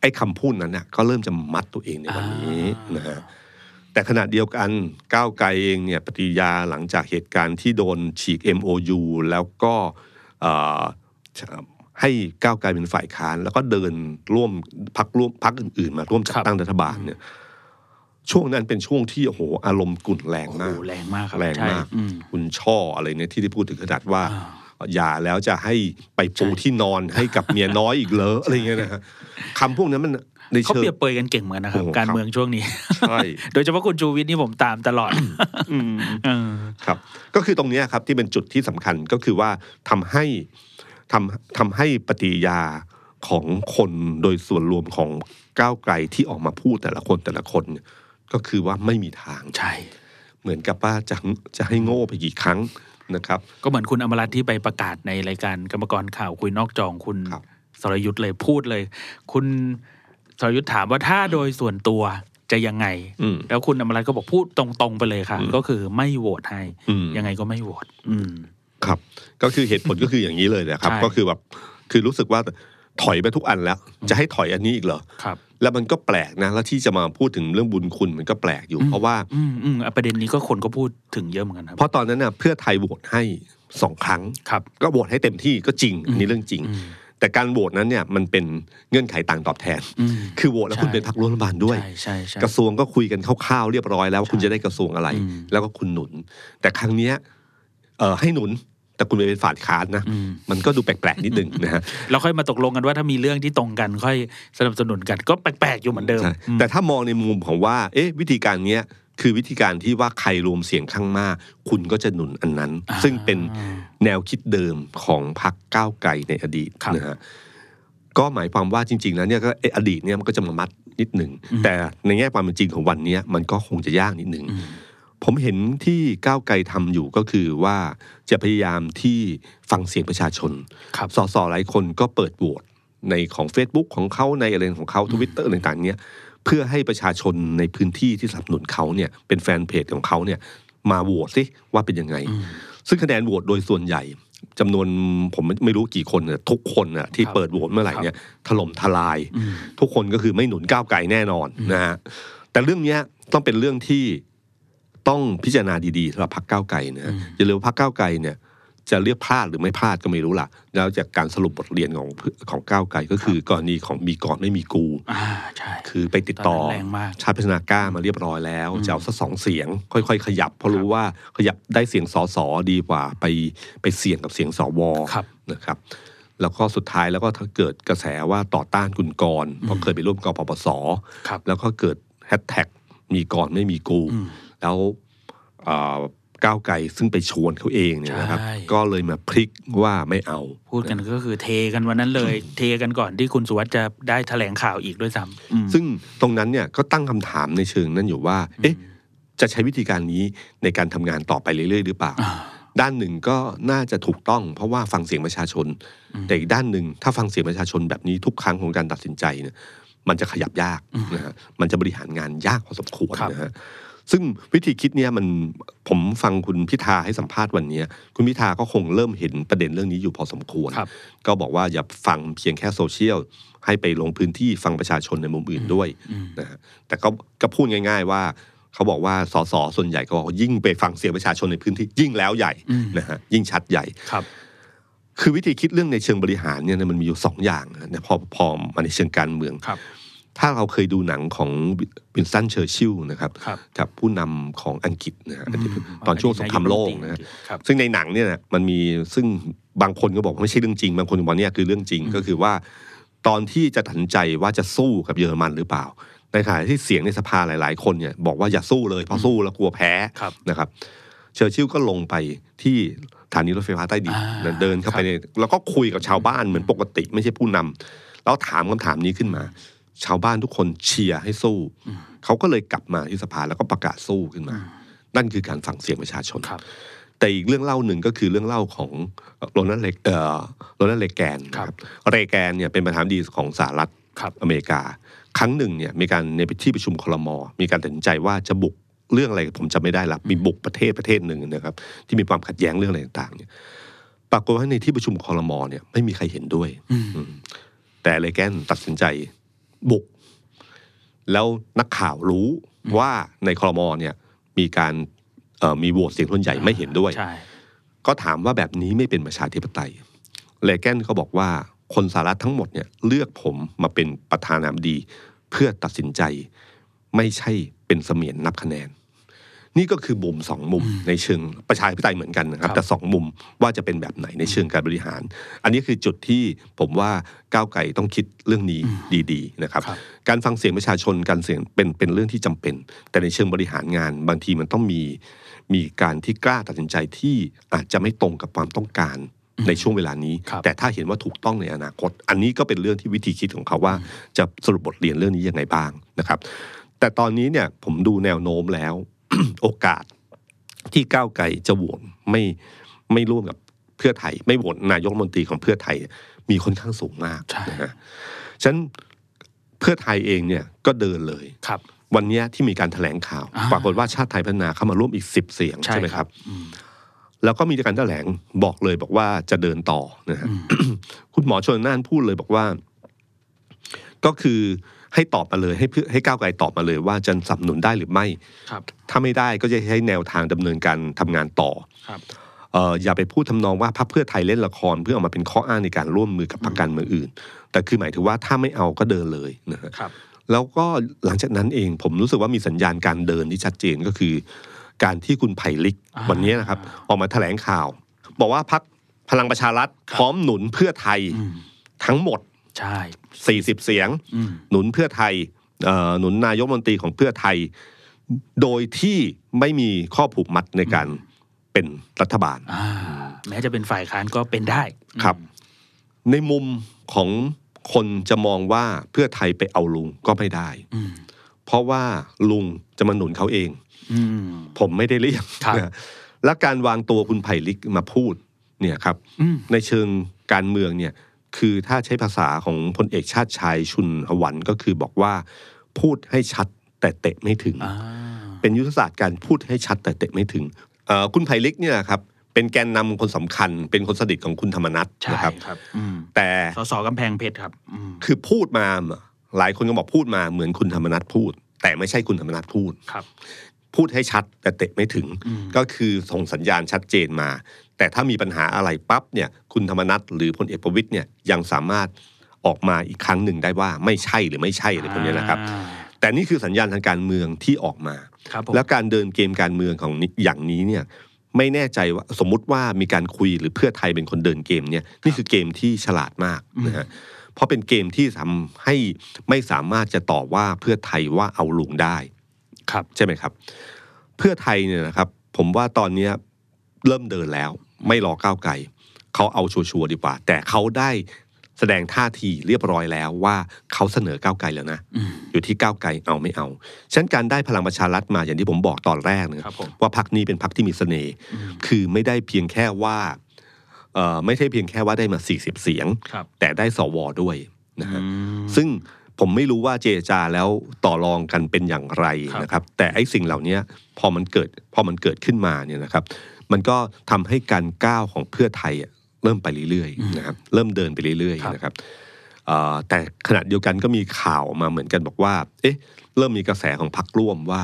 ไอ้คำพูดนั้นน่ะก็เริ่มจะมัดตัวเองในวันนี้อ่านนะฮะแต่ขณะเดียวกันก้าวไกลเองเนี่ยปฏิกิริยาหลังจากเหตุการณ์ที่โดนฉีก MOU แล้วก็เอ่อให้ก้าวไกลเป็นฝ่ายค้าน แล้วก็เดินร่วมพักร่วมพักอื่นๆ มาร่วมจัดตั้งรัฐบาลเนี่ยช่วงนั้นเป็นช่วงที่โอ้โหอารมณ์กุ่นแรงโอ้มากโหแรงมากครับแรงใช่มากอืมคุณช่ออะไรเนี่ยที่ได้พูดถึงขนาดว่า อ่าอย่าแล้วจะให้ไปปูใช่ที่นอนให้กับเมียน้อยอีกเหรออะไรเงี้ยนะฮะคำพวกนั้นมันในเขาเชิเปงรียบเปรยกันเก่งเหมือนกันนะครับโอ้โหการครับเมืองช่วงนี้ใช่โดยเฉพาะคุณชูวิทย์นี่ผมตามตลอดอืมเออครับ ก็คือตรงเนี้ยครับที่เป็นจุดที่สำคัญก็คือว่าทำให้ทำทำให้ปฏิกิริยาของคนโดยส่วนรวมของก้าวไกลที่ออกมาพูดแต่ละคนแต่ละคนเนี่ยก็คือว่าไม่มีทางใช่ เหมือนกับว่าจะจะให้โง่ไปกี่ครั้ง นะครับ ก็เหมือนคุณอมรัตน์ที่ไปประกาศในรายการกรรมกรข่าวคุยนอกจองคุณครับสรยุทธ์เลยพูดเลย คุณสรยุทธ์ถามว่าถ้าโดยส่วนตัวจะยังไงอืมแล้วคุณอมรัตน์ก็บอกพูดตรงๆไปเลยค่ะอืมก็คือไม่โหวตให้อืมยังไงก็ไม่โหวตอืมครับ ก็คือเหตุผลก็คืออย่างนี้เลยนะครับใช่ก็คือแบบคือรู้สึกว่า ถอยไปทุกอันแล้ว จะให้ถอยอันนี้อีกเหรอครับแล้วมันก็แปลกนะ แล้วที่จะมาพูดถึงเรื่องบุญคุณมันก็แปลกอยู่อืมเพราะว่า อืมอืมอะประเด็นนี้ก็คนก็พูดถึงเยอะเหมือนกันครับเพราะตอนนั้นน่ะเพื่อไทยโหวตให้สองครั้งครับก็โหวตให้เต็มที่ก็จริง อันนี้เรื่องจริงอืมแต่การโหวตนั้นเนี่ยมันเป็นเงื่อนไขต่างตอบแทนอืมคือโหวตแล้วคุณใช่เป็นพรรคร่วมรัฐบาลด้วยใช่ใช่ใช่กระทรวงก็คุยกันคร่าวๆเรียบร้อยแล้วว่าคุณจะได้กระทรวงอะไรอืมแล้วก็คุณหนุน แต่ครั้งเนี้ยเออให้หนุน แต่คุณไปเป็นฝ่ายค้านนะอืมมันก็ดูแปลกๆนิดนึงนะฮะแล้วค่อยมาตกลงกันว่าถ้ามีเรื่องที่ตรงกันค่อยสนับสนุนกันก็แปลกๆอยู่เหมือนเดิมใช่อืมแต่ถ้ามองในมุมของว่า เอ๊ะ วิธีการเนี้ยคือวิธีการที่ว่าใครรวมเสียงข้างมาก คุณก็จะหนุนอันนั้นอ่าซึ่งเป็นแนวคิดเดิมของพรรคก้าวไกลในอดีตครับนะฮะก็หมายความว่าจริงๆแล้วเนี่ยก็เอ๊ะอดีตเนี่ยมันก็จะมามัดนิดหนึ่งอืมแต่ในแง่ความเป็นจริงของวันเนี้ยมันก็คงจะยากนิดหนึ่งอืม ผมเห็นที่ก้าวไกลทำอยู่ก็คือว่าจะพยายามที่ฟังเสียงประชาชนครับสสหลายคนก็เปิดโหวตในของ Facebook ของเขาในอะไรของเขาทวิตเตอร์ต่างๆ เนี่ยเพื่อให้ประชาชนในพื้นที่ที่สนับสนุนเขาเนี่ยเป็นแฟนเพจของเขาเนี่ยมาโหวตสิว่าเป็นยังไงอืมซึ่งคะแนนโหวตโดยส่วนใหญ่จำนวนผมไม่รู้กี่คนเนี่ยทุกคนน่ะที่ครับเปิดโหวตเมื่อไหร่เนี่ยถล่มทลายอืมทุกคนก็คือไม่หนุนก้าวไกลแน่นอนนะฮะแต่เรื่องเนี้ยต้องเป็นเรื่องที่ ต้องพิจารณาดีๆสำหรับพรรคก้าวไกลนะฮะอืมอย่าลืมว่าพรรคก้าวไกลเนี่ยจะเรียกพลาดหรือไม่พลาดก็ไม่รู้ล่ะ แล้วจากการสรุปบทเรียนของของก้าวไกลก็คือกรณีของมีก่อนไม่มีกูอ่าใช่คือไปติดต่อตอนนั้นแรงมากชาติพัฒนากล้ามาเรียบร้อยแล้วอืมจะเอาสักสองเสียง ค่อย ๆ ขยับ เพราะรู้ว่าขยับได้เสียงสสดีกว่าไปไปเสี่ยงกับเสียงสวครับนะครับ แล้วก็สุดท้ายแล้วก็ถ้าเกิดกระแสว่าต่อต้านคุณกรณ์เพราะเคยไปร่วมกปปสครับแล้วก็เกิดแฮชแท็กมีก่อนไม่มีกูอืม แล้วเอ่อก้าวไกลซึ่งไปชวนเขาเองเนี่ยนะครับใช่ก็เลยมาพลิกว่าไม่เอา พูดกันก็คือเทกันวันนั้นเลย เทกันก่อนที่คุณสุวัสด์จะได้แถลงข่าวอีกด้วยซ้ำอืมซึ่งตรงนั้นเนี่ยก็ตั้งคำถามในเชิงนั้นอยู่ว่า เอ๊ะ จะใช้วิธีการนี้ในการทำงานต่อไปเรื่อยๆ หรือเปล่าอ่า ด้านหนึ่งก็น่าจะถูกต้อง เพราะว่าฟังเสียงประชาชนอืมแต่อีกด้านหนึ่งถ้าฟังเสียงประชาชนแบบนี้ทุกครั้งของการตัดสินใจเนี่ยมันจะขยับยากนะฮะมันจะบริหารงานยากพอสมควรครับนะฮะ ซึ่งวิธีคิดเนี่ยมันผมฟังคุณพิธาให้สัมภาษณ์วันเนี้ยคุณพิธาก็คงเริ่มเห็นประเด็นเรื่องนี้อยู่พอสมควรครับก็บอกว่าอย่าฟังเพียงแค่โซเชียลให้ไปลงพื้นที่ฟังประชาชนในมุมอื่นด้วยอืมนะฮะแต่ก็ก็พูดง่าย ๆ ว่าเขาบอกว่าสสส่วนใหญ่ก็บอกว่ายิ่งไปฟังเสียงประชาชนในพื้นที่ยิ่งแล้วใหญ่อืมนะฮะยิ่งชัดใหญ่ครับ คือวิธีคิดเรื่องในเชิงบริหารเนี่ยมันมีอยู่สองอย่างนะพอพอมาในเชิงการเมืองครับ ถ้าเราเคยดูหนังของวินสตันเชอร์ชิลนะครับครับกับผู้นำของอังกฤษนะฮะอืมตอนช่วงสงครามโลกนะฮะครับซึ่งในหนังเนี่ยนะมันมีซึ่งบางคนก็บอกว่าไม่ใช่เรื่องจริง บางคนบอกว่าเนี่ยคือเรื่องจริงอืมก็คือว่า ตอนที่จะตัดสินใจว่าจะสู้กับเยอรมันหรือเปล่า ในขณะที่เสียงในสภาหลาย ๆ คนเนี่ยบอกว่าอย่าสู้เลยเพราะสู้แล้วกลัวแพ้ครับนะครับ เชอร์ชิลก็ลงไปที่สถานีรถไฟฟ้าใต้ดินอ่านะเดินเข้าไปในแล้วก็คุยกับชาวบ้านเหมือนปกติ ไม่ใช่ผู้นำแล้วถามคำถามนี้ขึ้นมา ชาวบ้านทุกคนเชียร์ให้สู้อืมเขาก็เลยกลับมาที่สภาแล้วก็ประกาศสู้ขึ้นมาอืมนั่นคือการฟังเสียงประชาชนครับ แต่อีกเรื่องเล่าหนึ่งก็คือเรื่องเล่าของโรนัลด์เลเอ่อโรนัลด์เลแกนนะครับเรแกนเนี่ยเป็นประธานาธิบดีของสหรัฐครับอเมริกา ครั้งหนึ่งเนี่ยมีการในที่ประชุมคลมมีการตัดสินใจว่าจะบุกเรื่องอะไรผมจำไม่ได้ละมีบุกประเทศประเทศหนึ่งนะครับ ที่มีความขัดแย้งเรื่องอะไรต่างๆเนี่ยปรากฏว่าในที่ประชุมคอรมอเนี่ยไม่มีใครเห็นด้วยอืมอืมแต่เลแกนตัดสินใจ บุก แล้วนักข่าวรู้ว่าในคอรมอเนี่ยมีการเอ่อมีโหวตเสียงส่วนใหญ่ไม่เห็นด้วยใช่ก็ถามว่าแบบนี้ไม่เป็นประชาธิปไตย เลแกนก็บอกว่าคนสหรัฐทั้งหมดเนี่ยเลือกผมมาเป็นประธานาธิบดี เพื่อตัดสินใจ ไม่ใช่เป็นเสมียนนับคะแนน นี่ก็คือมุมสองมุมในเชิงประชาธิปไตยเหมือนกันนะครับครับ แต่สองมุมว่าจะเป็นแบบไหนในเชิงการบริหาร อันนี้คือจุดที่ผมว่าก้าวไกลต้องคิดเรื่องนี้ดีๆนะครับครับ การฟังเสียงประชาชนการเสียงเป็นเป็นเรื่องที่จำเป็น แต่ในเชิงบริหารงาน บางทีมันต้องมีมีการที่กล้าตัดสินใจที่อาจจะไม่ตรงกับความต้องการในช่วงเวลานี้ครับแต่ถ้าเห็นว่าถูกต้องในอนาคต อันนี้ก็เป็นเรื่องที่วิธีคิดของเขาว่า จะสรุปบทเรียนเรื่องนี้ยังไงบ้างนะครับ แต่ตอนนี้เนี่ยผมดูแนวโน้มแล้ว โอกาสที่ก้าวไกลจะโหวตไม่ไม่ร่วมกับเพื่อไทย ไม่โหวตนายกรัฐมนตรีของเพื่อไทย มีค่อนข้างสูงมากใช่นะฮะฉะนั้นเพื่อไทยเองเนี่ยก็เดินเลยครับ วันเนี้ยที่มีการแถลงข่าวอ่าปรากฏว่าชาติไทยพัฒนาเข้ามาร่วมอีกสิบเสียงใช่ไหมครับอืมแล้วก็มีการแถลงบอกเลยบอกว่าจะเดินต่อนะฮะคุณหมอชนน่านพูดเลยบอกว่า ก็คือ ให้ตอบมาเลยให้เพื่อให้ก้าวไกลตอบมาเลยว่าจะสนับสนุนได้หรือไม่ครับถ้าไม่ได้ก็จะใช้แนวทางดำเนินการทำงานต่อครับเอ่ออย่าไปพูดทำนองว่าพรรคเพื่อไทยเล่นละครเพื่อเอามาเป็นข้ออ้างในการร่วมมือกับพรรคการเมืองอื่น แต่คือหมายถึงว่าถ้าไม่เอาก็เดินเลยนะฮะครับแล้วก็หลังจากนั้นเองผมรู้สึกว่ามีสัญญาณการเดินที่ชัดเจนก็คือ การที่คุณไผ่ลิกอ่าวันนี้นะครับ ออกมาแถลงข่าว บอกว่าพักพลังประชารัฐครับพร้อมหนุนเพื่อไทยอืมทั้งหมด ใช่ 40 เสียงอืมหนุนเพื่อไทยเอ่อหนุนนายกรัฐมนตรีของเพื่อไทย โดยที่ไม่มีข้อผูกมัดในการเป็นรัฐบาลอ่าแม้จะเป็นฝ่ายค้านก็เป็นได้ครับ ในมุมของคนจะมองว่าเพื่อไทยไปเอาลุงก็ไม่ได้อืมเพราะว่าลุงจะมาหนุนเขาเองอืมผมไม่ได้เรียกครับนะและการวางตัวคุณไผ่ลิกมาพูดเนี่ยครับอืมในเชิงการเมืองเนี่ย คือถ้าใช้ภาษาของพลเอกชาติชายชุนหวันก็คือบอกว่า พูดให้ชัดแต่เตะไม่ถึงอ่าเป็นยุทธศาสตร์การพูดให้ชัดแต่เตะไม่ถึงเอ่อคุณไผ่ลิกเนี่ยนะครับเป็นแกนนำคนสำคัญ เป็นคนสนิทของคุณธรรมนัฐใช่นะครับครับอืมแต่สสกำแพงเพชรครับอืมคือพูดมาหลายคนก็บอกพูดมาเหมือนคุณธรรมนัฐพูด แต่ไม่ใช่คุณธรรมนัฐพูดครับ พูดให้ชัดแต่เตะไม่ถึงอืมก็คือส่งสัญญาณชัดเจนมา แต่ถ้ามีปัญหาอะไรปั๊บเนี่ยคุณธรรมนัฐหรือพลเอกประวิตยเนี่ยยังสามารถออกมาอีกครั้งหนึ่งได้ว่าไม่ใช่หรือไม่ใช่อะไรพวกนี้นะครับอ่าแต่นี่คือสัญญาณทางการเมืองที่ออกมาครับผมแล้วการเดินเกมการเมืองของนี้อย่างนี้เนี่ยไม่แน่ใจว่าสมมุติว่ามีการคุยหรือเพื่อไทยเป็นคนเดินเกมเนี่ยนี่คือเกมที่ฉลาดมากนะฮะเพราะเป็นเกมที่ทำให้ไม่สามารถจะตอบว่าเพื่อไทยว่าเอาลุงได้ครับใช่ไหมครับ เพื่อไทยเนี่ยนะครับ ผมว่าตอนเนี้ยเริ่มเดินแล้ว ไม่รอก้าวไกลเขาเอาชัวร์ๆดีกว่า แต่เขาได้แสดงท่าทีเรียบร้อยแล้วว่าเขาเสนอก้าวไกลแล้วนะอืมอยู่ที่ก้าวไกลเอาไม่เอาฉะนั้นการได้พลังประชารัฐมาอย่างที่ผมบอกตอนแรกนะครับผมว่าพักนี้เป็นพักที่มีเสน่ห์คือไม่ได้เพียงแค่ว่าเอ่อไม่ใช่เพียงแค่ว่าได้มา 40 เสียงครับแต่ได้สวด้วยนะฮะอืมซึ่งผมไม่รู้ว่าเจรจาแล้วต่อรองกันเป็นอย่างไรครับนะครับ แต่ไอ้สิ่งเหล่านี้พอมันเกิดพอมันเกิดขึ้นมาเนี่ยนะครับ มันก็ทำให้การก้าวของเพื่อไทยอะเริ่มไปเรื่อยๆนะครับเริ่มเดินไปเรื่อยครับๆนะครับเอ่อแต่ขณะเดียวกันก็มีข่าวมาเหมือนกันบอกว่า เอ๊ะ เริ่มมีกระแสของพรรคร่วมว่า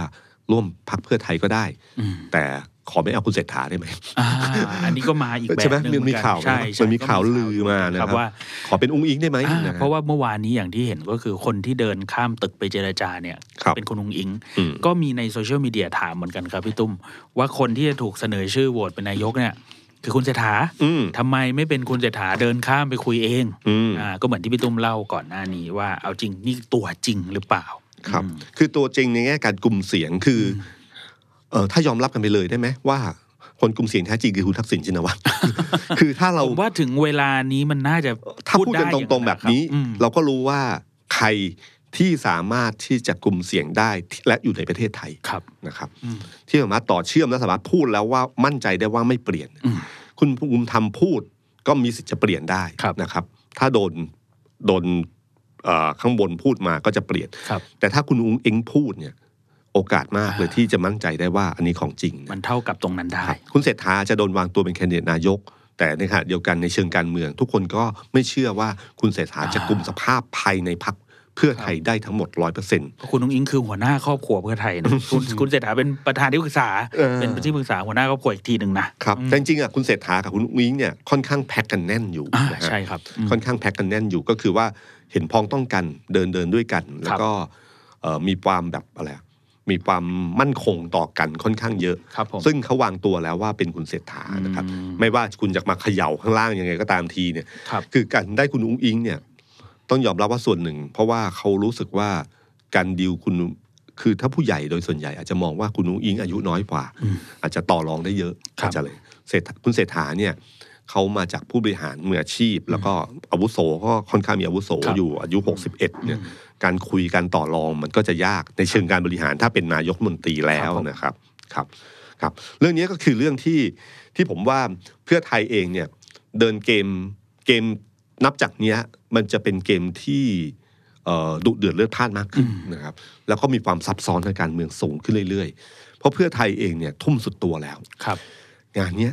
ร่วมพรรคเพื่อไทยก็ได้อืมแต่ ขอไม่เอาคุณเศรษฐาได้ไหมอ่าอันนี้ก็มาอีกแบบใช่ไหมหนึ่งมันมีเหอนกันข่าวใช่นะใช่มันมีข่าวก็ลือมานะครับว่า ขอเป็นอุ้งอิงได้ไหมอ่านะคบเพราะว่าเมื่อวานนี้อย่างที่เห็นก็คือคนที่เดินข้ามตึกไปเจรจาเนี่ยครับเป็นคุณอุงอิงอืมก็มีในโซเชียลมีเดียถามเหมือนกันครับพี่ตุ้ม ว่าคนที่จะถูกเสนอชื่อโหวตเป็นนายกเนี่ยคือคุณเศรษฐาอืมทำไมไม่เป็นคุณเศรษฐาเดินข้ามไปคุยเองอืมอ่าก็เหมือนที่พี่ตุ้มเล่าก่อนหน้านี้ว่าเอาจริงนี่ตัวจริงหรือเปล่าครับอืมคือตัวจริงในแง่การกลุ่มเสียงคืออเออถ้ายอมรับกันไปเลยได้ไหมว่าคนกลุ่มเสียงแท้จริงคือคุณทักษิณชินวัตรคือถ้าเราผมว่าถึงเวลานี้มันน่าจะถ้าพูดกันไตรงๆแบบนี้อืมเราก็รู้ว่าใครที่สามารถที่จะกลุ่มเสียงได้และอยู่ในประเทศไทยครับนะครับอืมที่สามารถต่อเชื่อมและสามารถพูดแล้วว่ามั่นใจได้ว่าไม่เปลี่ยนอืมคุณภูมิธรรมพูดก็มีสิทธิ์จะเปลี่ยนได้ครับนะครับ ถ้าโดนโดนเอ่อข้างบนพูดมาก็จะเปลี่ยนครับแต่ถ้าคุณอุ้งเอ็งพูดเนี่ย โอกาสมากเลยอ่าที่จะมั่นใจได้ว่าอันนี้ของจริง มันเท่ากับตรงนั้นได้ครับคุณเศรษฐาจะโดนวางตัวเป็นแคนดิเดตนายก แต่ในขณะเดียวกันในเชิงการเมือง ทุกคนก็ไม่เชื่อว่าคุณเศรษฐาจะอ่ากลุ่มสภาพภายในพักเพื่อไทยได้ทั้งหมดร้อยเปอร์เซ็นต์เพราะคุณนุ้งอิงคือหัวหน้าครอบครัวเพื่อไทยนะคุณคุณเศรษฐาเป็นประธานที่ปรึกษาเออเป็นที่ปรึกษาหัวหน้าครอบครัวอีกทีหนึ่งนะครับแต่จริงๆอะคุณเศรษฐากับคุณอุ้งอิงเนี่ยค่อนข้างแพ็กกันแน่นอยู่อ่านะฮะใช่ครับอืมค่อนข้างแพ็กกันแน่นอยู่ก็คือว่าเห็นพ้องต้องกันเดินเดินด้วยกัน แล้วก็เอ่อมีความแบบอะไรอะ มีความมั่นคงต่อกันค่อนข้างเยอะครับผมซึ่งเขาวางตัวแล้วว่าเป็นคุณเศรษฐานะครับอืมไม่ว่าคุณจะมาเขย่าข้างล่างยังไงก็ตามทีเนี่ยครับคือการได้คุณอุ้งอิงเนี่ย ต้องยอมรับว่าส่วนหนึ่ง เพราะว่าเขารู้สึกว่าการดิวคุณคือถ้าผู้ใหญ่โดยส่วนใหญ่อาจจะมองว่าคุณอุ้งอิงอายุน้อยกว่าอืมอาจจะต่อรองได้เยอะครับอาจจะเลยเศรษฐาคุณเศรษฐาเนี่ย เขามาจากผู้บริหารมืออาชีพ แล้วก็อาวุโสก็ค่อนข้างมีอาวุโสครับอยู่อายุ 61เนี่ยการคุยการต่อรองมันก็จะยากในเชิงการบริหารถ้าเป็นนายกรัฐมนตรีแล้วนะครับครับครับ เรื่องนี้ก็คือเรื่องที่ที่ผมว่าเพื่อไทยเองเนี่ยเดินเกมเกมนับจากเนี้ยมันจะเป็นเกมที่เอ่อดุเดือดเลือดพล่านมากขึ้นนะครับ แล้วก็มีความซับซ้อนทางการเมืองสูงขึ้นเรื่อยๆ เพราะเพื่อไทยเองเนี่ยทุ่มสุดตัวแล้วครับ งานเนี้ย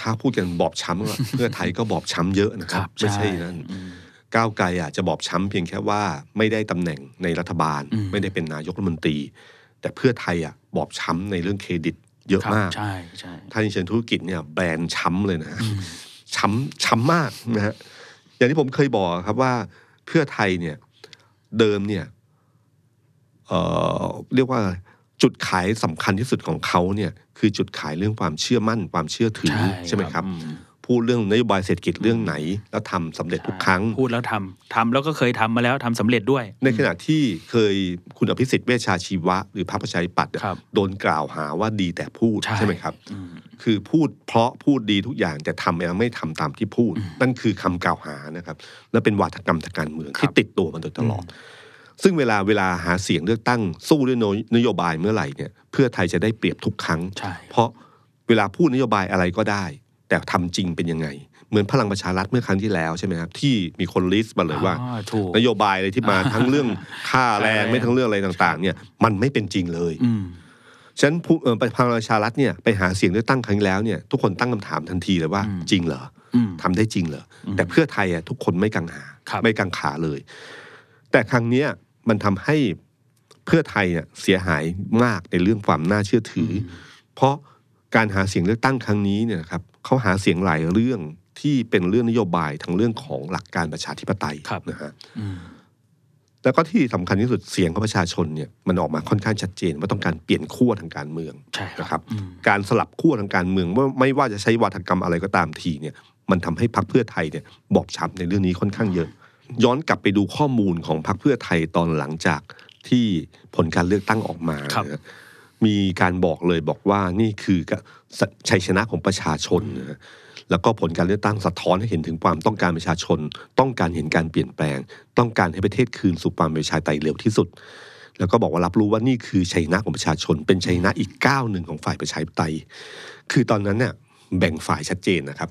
ถ้าพูดกันบอบช้ำอะเพื่อไทยก็บอบช้ำเยอะนะครับ ไม่ใช่นั่นอืมก้าวไกลอาจจะบอบช้ำเพียงแค่ว่าไม่ได้ตำแหน่งในรัฐบาลอืมไม่ได้เป็นนายกรัฐมนตรี แต่เพื่อไทยอะบอบช้ำในเรื่องเครดิต เยอะครับมากใช่ใช่ถ้าในเชิงธุรกิจเนี่ยแบรนด์ช้ำเลยนะฮะช้ำช้ำมากนะฮะอย่างที่ผมเคยบอกครับว่าเพื่อไทยเนี่ยเดิมเนี่ยเอ่อเรียกว่าจุดขายสำคัญที่สุดของเขาเนี่ย คือจุดขายเรื่องความเชื่อมั่นความเชื่อถือใช่ไหมครับอืมพูดเรื่องนโยบายเศรษฐกิจเรื่องไหน แล้วทำสำเร็จทุกครั้ง พูดแล้วทำทำแล้วก็เคยทำมาแล้วทำสำเร็จด้วย ในขณะที่เคยคุณอภิสิทธิ์เวชชาชีวะ หรือพรรคประชาธิปัตย์เนี่ยครับโดนกล่าวหาว่าดีแต่พูดใช่ใช่ไหมครับอืมคือพูดเพราะพูดดีทุกอย่างแต่ทำแล้วไม่ทำตามที่พูด นั่นคือคำกล่าวหานะครับ และเป็นวาทกรรมทางการเมืองครับที่ติดตัวมาโดยตลอด ซึ่งเวลาเวลาหาเสียงเลือกตั้ง สู้ด้วยนโยบายเมื่อไหร่เนี่ยเพื่อไทยจะได้เปรียบทุกครั้งใช่เพราะเวลาพูดนโยบายอะไรก็ได้ แต่ทำจริงเป็นยังไง เหมือนพลังประชารัฐเมื่อครั้งที่แล้วใช่ไหมครับที่มีคนลิสต์มาเลยว่าอ๋อถูกนโยบายอะไรที่มาทั้งเรื่องค่าแรงค่าแรงไม่ทั้งเรื่องอะไรต่าง ๆ เนี่ยมันไม่เป็นจริงเลยอืมฉะนั้นผู้เอ่อพลังประชารัฐเนี่ยไปหาเสียงเลือกตั้งครั้งที่แล้วเนี่ยทุกคนตั้งคำถามทันทีเลยว่าอืมจริงเหรออืมทำได้จริงเหรออแต่เพื่อไทยอะทุกคนไม่กังหาครับไม่กังขาเลย แต่ครั้งเนี้ย มันทำให้เพื่อไทยเนี่ยเสียหายมากในเรื่องความน่าเชื่อถืออเพราะการหาเสียงเลือกตั้งครั้งนี้เนี่ยนะครับเขาหาเสียงหลายเรื่องที่เป็นเรื่องนโยบายทั้งเรื่องของหลักการประชาธิปไตยครับนะฮะอืมแล้วก็ที่สำคัญที่สุดเสียงของประชาชนเนี่ยมันออกมาค่อนข้างชัดเจนว่าต้องการเปลี่ยนขั้วทางการเมืองใช่นะครับอืมการสลับขั้วทางการเมืองว่าไม่ว่าจะใช้วาทกรรมอะไรก็ตามทีเนี่ย มันทำให้พรรคเพื่อไทยเนี่ยบอบช้ำในเรื่องนี้ค่อนข้างเยอะ ย้อนกลับไปดูข้อมูลของพรรคเพื่อไทยตอนหลังจากที่ผลการเลือกตั้งออกมาครับนะมีการบอกเลยบอกว่านี่คือชัยชนะของประชาชนนะแล้วก็ผลการเลือกตั้งสะท้อนให้เห็นถึงความต้องการประชาชน ต้องการเห็นการเปลี่ยนแปลง ต้องการให้ประเทศคืนสู่ความเป็นประชาธิปไตยเร็วที่สุด แล้วก็บอกว่ารับรู้ว่านี่คือชัยชนะของประชาชน เป็นชัยชนะอีกก้าวหนึ่งของฝ่ายประชาธิปไตย คือตอนนั้นเนี่ย แบ่งฝ่ายชัดเจนนะครับ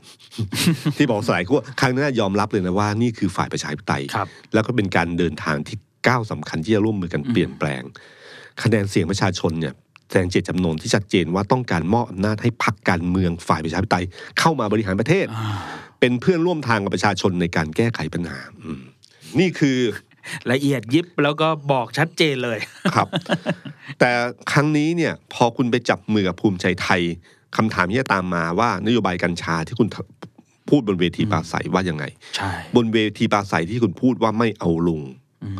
ที่บอกสลายขั้วครั้งนั้นยอมรับเลยนะว่านี่คือฝ่ายประชาธิปไตยครับแล้วก็เป็นการเดินทางที่ก้าวสำคัญที่จะร่วมมือกันเปลี่ยนแปลง คะแนนเสียงประชาชนเนี่ยแสดงเจตจำนงที่ชัดเจนว่าต้องการมอบอำนาจให้พรรคการเมืองฝ่ายประชาธิปไตยเข้ามาบริหารประเทศอ่าเป็นเพื่อนร่วมทางกับประชาชนในการแก้ไขปัญหาอืมนี่คือละเอียดยิบแล้วก็บอกชัดเจนเลยครับ แต่ครั้งนี้เนี่ย พอคุณไปจับมือกับภูมิใจไทย คำถามที่จะตามมาว่านโยบายกัญชาที่คุณพูดบนเวทีปราศัยว่ายังไงใช่บนเวทีปราศัยที่คุณพูดว่าไม่เอาลุงอืม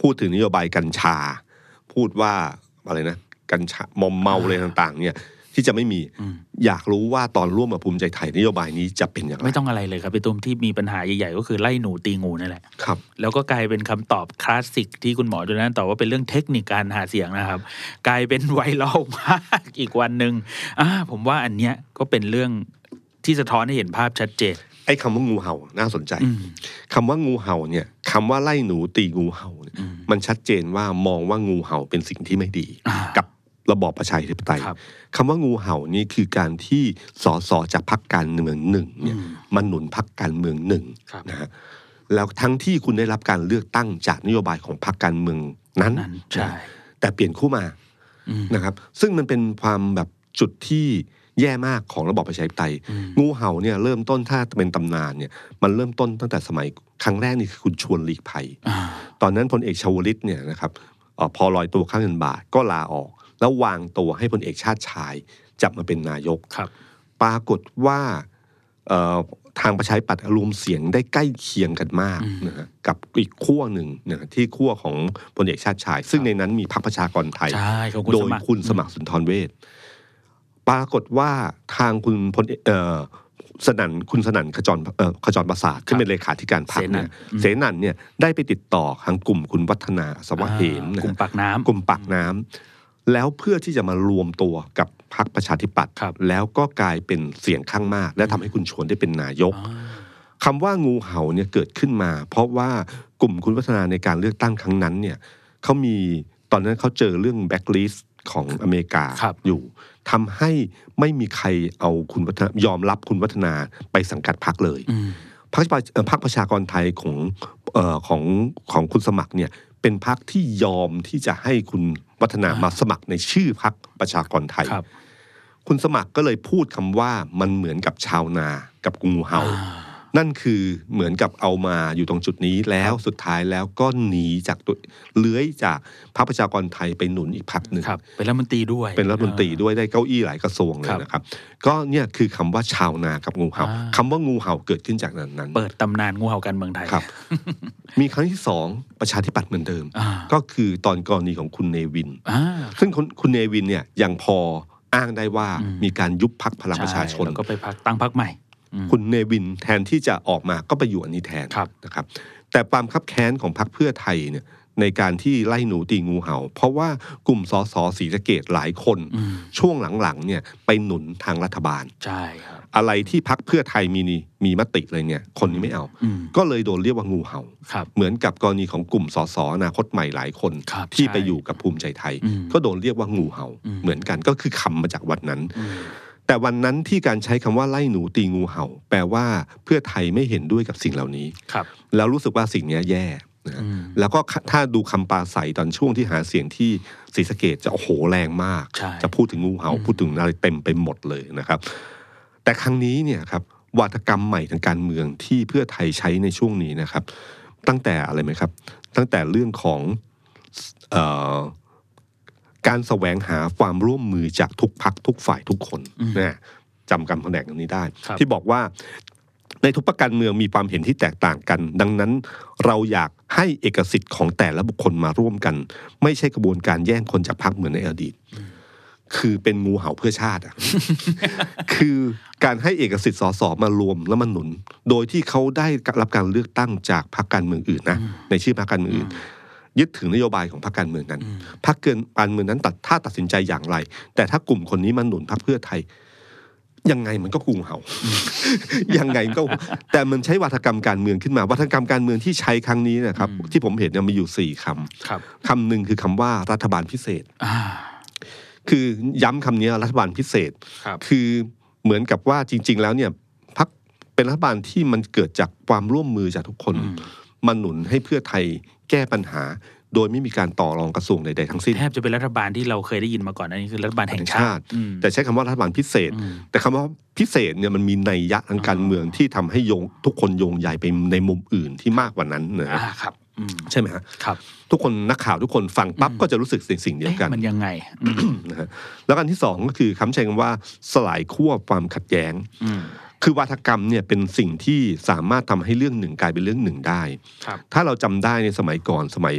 พูดถึงนโยบายกัญชา พูดว่าอะไรนะ กัญชามอมเมาอะไรต่าง ๆ เนี่ย ที่จะไม่มีอืมอยากรู้ว่าตอนร่วมกับภูมิใจไทยนโยบายนี้จะเป็นอย่างไรไม่ต้องอะไรเลยครับพี่ตุ้มที่มีปัญหาใหญ่ๆก็คือไล่หนูตีงูนั่นแหละครับแล้วก็กลายเป็นคำตอบคลาสสิกที่คุณหมอจุนันตอบว่าเป็นเรื่องเทคนิคการหาเสียงนะครับ กลายเป็นไวรัลมากอีกวันหนึ่งอ่าผมว่าอันเนี้ยก็เป็นเรื่องที่สะท้อนให้เห็นภาพชัดเจนไอ้คำว่างูเห่าน่าสนใจอืมคำว่างูเห่าเนี่ยคำว่าไล่หนูตีงูเห่าเนี่ยอืมมันชัดเจนว่ามองว่างูเห่าเป็นสิ่งที่ไม่ดีอ่ากับ ระบอบประชาธิปไตยครับคำว่างูเห่านี่คือการที่สสจากพรรคการเมืองหนึ่งเนี่ยอืมมันหนุนพรรคการเมืองหนึ่งครับนะฮะแล้วทั้งที่คุณได้รับการเลือกตั้งจากนโยบายของพรรคการเมืองนั้นนั่นใช่แต่เปลี่ยนคู่มาอืมนะครับ ซึ่งมันเป็นความแบบจุดที่แย่มากของระบอบประชาธิปไตย งูเห่าเนี่ยเริ่มต้นถ้าเป็นตำนานเนี่ยมันเริ่มต้นตั้งแต่สมัยครั้งแรกนี่คือคุณชวนหลีกภัยอ่าตอนนั้นพลเอกชวลิตเนี่ยนะครับเอ่อพอลอยตัวข้างเงินบาทก็ลาออก แล้ววางตัวให้พลเอกชาติชายจับมาเป็นนายกครับ ปรากฏว่าเอ่อทางประชาธิปัตย์รวมเสียงได้ใกล้เคียงกันมากนะฮะกับอีกขั้วหนึ่งนะฮะที่ขั้วของพลเอกชาติชาย ซึ่งในนั้นมีพรรคประชากรไทยใช่ของคุณโดสยมัครคุณสมัครสุนทรเวชปรากฏว่าทางคุณพลเอ่อสนั่นคุณสนั่นขจรเอ่อขจรประสาทซึ่งเป็นเลขาธิการพรรคเนี่ยเสนันเนี่ยได้ไปติดต่อทางกลุ่มคุณวัฒนาสวัสดิ์เหมนะกลุ่มฮะปากน้ำกลุ่มปากน้ำ แล้วเพื่อที่จะมารวมตัวกับพรรคประชาธิปัตย์ครับแล้วก็กลายเป็นเสียงข้างมาก และทำให้คุณชวนได้เป็นนายกอ่าคำว่างูเห่าเนี่ยเกิดขึ้นมา เพราะว่ากลุ่มคุณวัฒนาในการเลือกตั้งครั้งนั้นเนี่ยเขามีตอนนั้นเขาเจอเรื่องแบ็กลิสต์ของอเมริกาครับอยู่ทำให้ไม่มีใครเอาคุณวัฒนายอมรับคุณวัฒนาไปสังกัดพรรคเลยอืมพรรคประเอ่อพรรคประชากรไทยของเอ่อของของคุณสมัครเนี่ยเป็นพรรคที่ยอมที่จะให้คุณ วัฒนามาสมัครในชื่อพรรคประชากรไทยครับคุณสมัครก็เลยพูดคำว่ามันเหมือนกับชาวนากับงูเห่าอ่า นั่นคือเหมือนกับเอามาอยู่ตรงจุดนี้แล้วสุดท้ายแล้วก็หนีจากตัวเลื้อยจากพรรคประชากรไทยไปหนุนอีกพรรคหนึ่งครับเป็นรัฐมนตรีด้วย เป็นรัฐมนตรีด้วยได้เก้าอี้หลายกระทรวงเลครัยบนะครับ ก็เนี่ยคือคำว่าชาวนากับงูเห่าอ่าคำว่างูเห่าเกิดขึ้นจากนั้นนั้น เปิดตำนานงูเห่าการเมืองไทยครับ มีครั้งที่สองประชาธิปัตย์เหมือนเดิมอ่าก็คือตอนกรณีของคุณเนวินอ่าซึ่งคุณคุณเนวินเนี่ยยังพออ้างได้ว่าอืมมีการยุบพักพลังประชาชนใแล้วก็ไปพักตั้งพักใหม่อืม คุณเนวินแทนที่จะออกมาก็ไปอยู่อันนี้แทนครับนะครับ แต่ความคับแค้นของพรรคเพื่อไทยเนี่ยในการที่ไล่หนูตีงูเห่า เพราะว่ากลุ่มสสศรีสะเกดหลายคนอืมช่วงหลังๆเนี่ยไปหนุนทางรัฐบาล ใช่ครับ อะไรที่พักเพื่อไทยมีนี่มีมติเลยเนี่ย คนนี้ไม่เอาอืมก็เลยโดนเรียกว่างูเห่าครับเหมือนกับกรณีของกลุ่มสสอนาคตใหม่หลายคนครับที่ใช่ไปอยู่กับภูมิใจไทยอืมก็โดนเรียกว่างูเห่าอืมเหมือนกันก็คือคำมาจากวันนั้นอืม แต่วันนั้นที่การใช้คำว่าไล่หนูตีงูเห่า แปลว่าเพื่อไทยไม่เห็นด้วยกับสิ่งเหล่านี้ครับแล้วรู้สึกว่าสิ่งเนี้ยแย่นะฮะอืมแล้วก็ถ้าดูคำปราศัยตอนช่วงที่หาเสียงที่ศรีสะเกดจะโอ้โหแรงมากใช่จะพูดถึงงูเห่าอืมพูดถึงอะไรเต็มไปหมดเลยนะครับ แต่ครั้งนี้เนี่ยครับวาทกรรมใหม่ทางการเมืองที่เพื่อไทยใช้ในช่วงนี้นะครับ ตั้งแต่อะไรไหมครับ ตั้งแต่เรื่องของเออ การแสวงหาความร่วมมือจากทุกพักทุกฝ่ายทุกคนอืมนะจำคำแผนกนี้ได้ครับที่บอกว่าในทุกประการเมืองมีความเห็นที่แตกต่างกัน ดังนั้นเราอยากให้เอกสิทธิ์ของแต่ละบุคคลมาร่วมกัน ไม่ใช่กระบวนการแย่งคนจากพรรคเหมือนในอดีต คือเป็นงูเห่าเพื่อชาติอะคือการให้เอกสิทธิ์สสมารวมแล้วมันหนุน โดยที่เขาได้รับการเลือกตั้งจากพรรคการเมืองอื่นนะในชื่อพรรคการเมืองอื่น ยึดถือนโยบายของพรรคการเมืองนั้นอืมพรรคเกินการเมืองนั้นตัดถ้าตัดสินใจอย่างไร แต่ถ้ากลุ่มคนนี้มาหนุนพรรคเพื่อไทยยังไงมันก็กูเห่า ยังไงก็ แต่มันใช้วัฒกรรมการเมืองขึ้นมา วัฒกรรมการเมืองที่ใช้ครั้งนี้นะครับอืมที่ผมเห็นเนี่ยมีอยู่สี่คำครับคำหนึ่งคือคำว่ารัฐบาลพิเศษอ่าคือย้ำคำนี้รัฐบาลพิเศษครับคือเหมือนกับว่าจริง ๆ แล้วเนี่ยพักเป็นรัฐบาลที่มันเกิดจากความร่วมมือจากทุกคนอืมมาหนุนให้เพื่อไทย แก้ปัญหา โดยไม่มีการต่อรองกระทรวงใดๆทั้งสิ้นแทบจะเป็นรัฐบาลที่เราเคยได้ยินมาก่อนอันนี้คือรัฐบาลแห่งชาติอืมแต่ใช้คำว่ารัฐบาลพิเศษอืมแต่คำว่าพิเศษเนี่ยมันมีนัยยะทางการเมืองที่ทำให้โยงทุกคนโยงใยไปในมุมอื่นที่มากกว่านั้นนะฮะอ่าครับอืมใช่ไหมฮะครับ ทุกคนนักข่าวทุกคนฟังปั๊บอืมก็จะรู้สึกสิ่งสิ่งเดียวเอ๊ะกัน มันยังไงอืมนะฮะแล้วกันที่สองก็คือคำใช้คำว่าสลายขั้วความขัดแย้งอืม คือวาทกรรมเนี่ยเป็นสิ่งที่สามารถทำให้เรื่องหนึ่งกลายเป็นเรื่องหนึ่งได้ครับถ้าเราจำได้ในสมัยก่อนสมัย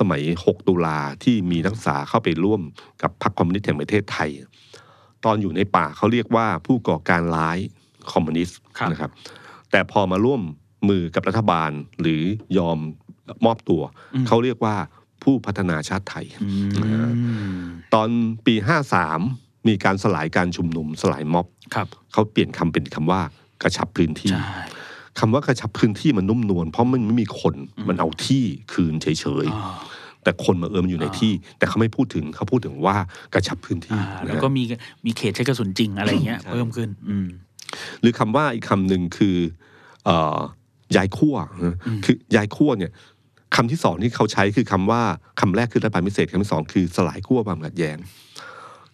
สมัย 6 ตุลาที่มีนักศึกษาเข้าไปร่วมกับพรรคคอมมิวนิสต์แห่งประเทศไทย ตอนอยู่ในป่าเขาเรียกว่าผู้ก่อการร้ายคอมมิวนิสต์ครับนะครับ แต่พอมาร่วมมือกับรัฐบาลหรือยอมมอบตัวอืมเขาเรียกว่าผู้พัฒนาชาติไทยอืมตอนปี 53 มีการสลายการชุมนุมสลายม็อบครับเขาเปลี่ยนคำเป็นคำว่ากระชับพื้นที่ใช่คำว่ากระชับพื้นที่มันนุ่มนวลเพราะมันไม่มีคนอืมมันเอาที่คืนเฉยอ่าๆแต่คนมาเอิมอยู่ในอ่าที่ แต่เขาไม่พูดถึงเขาพูดถึงว่ากระชับพื้นที่อ่านะแล้วฮะก็มีมีเขตใช้กระสุนจริงอะไรเงี้ยใช่เพิ่มขึ้น อืมหรือคำว่าอีกคำหนึ่งคือเอ่อย้ายขั้วนะอืมคือ ย้ายขั้วเนี่ยคำที่สองที่เขาใช้คือคำว่าคำแรกคือรัฐบาลพิเศษคำที่สองคือสลายขั้วความขัดแย้ง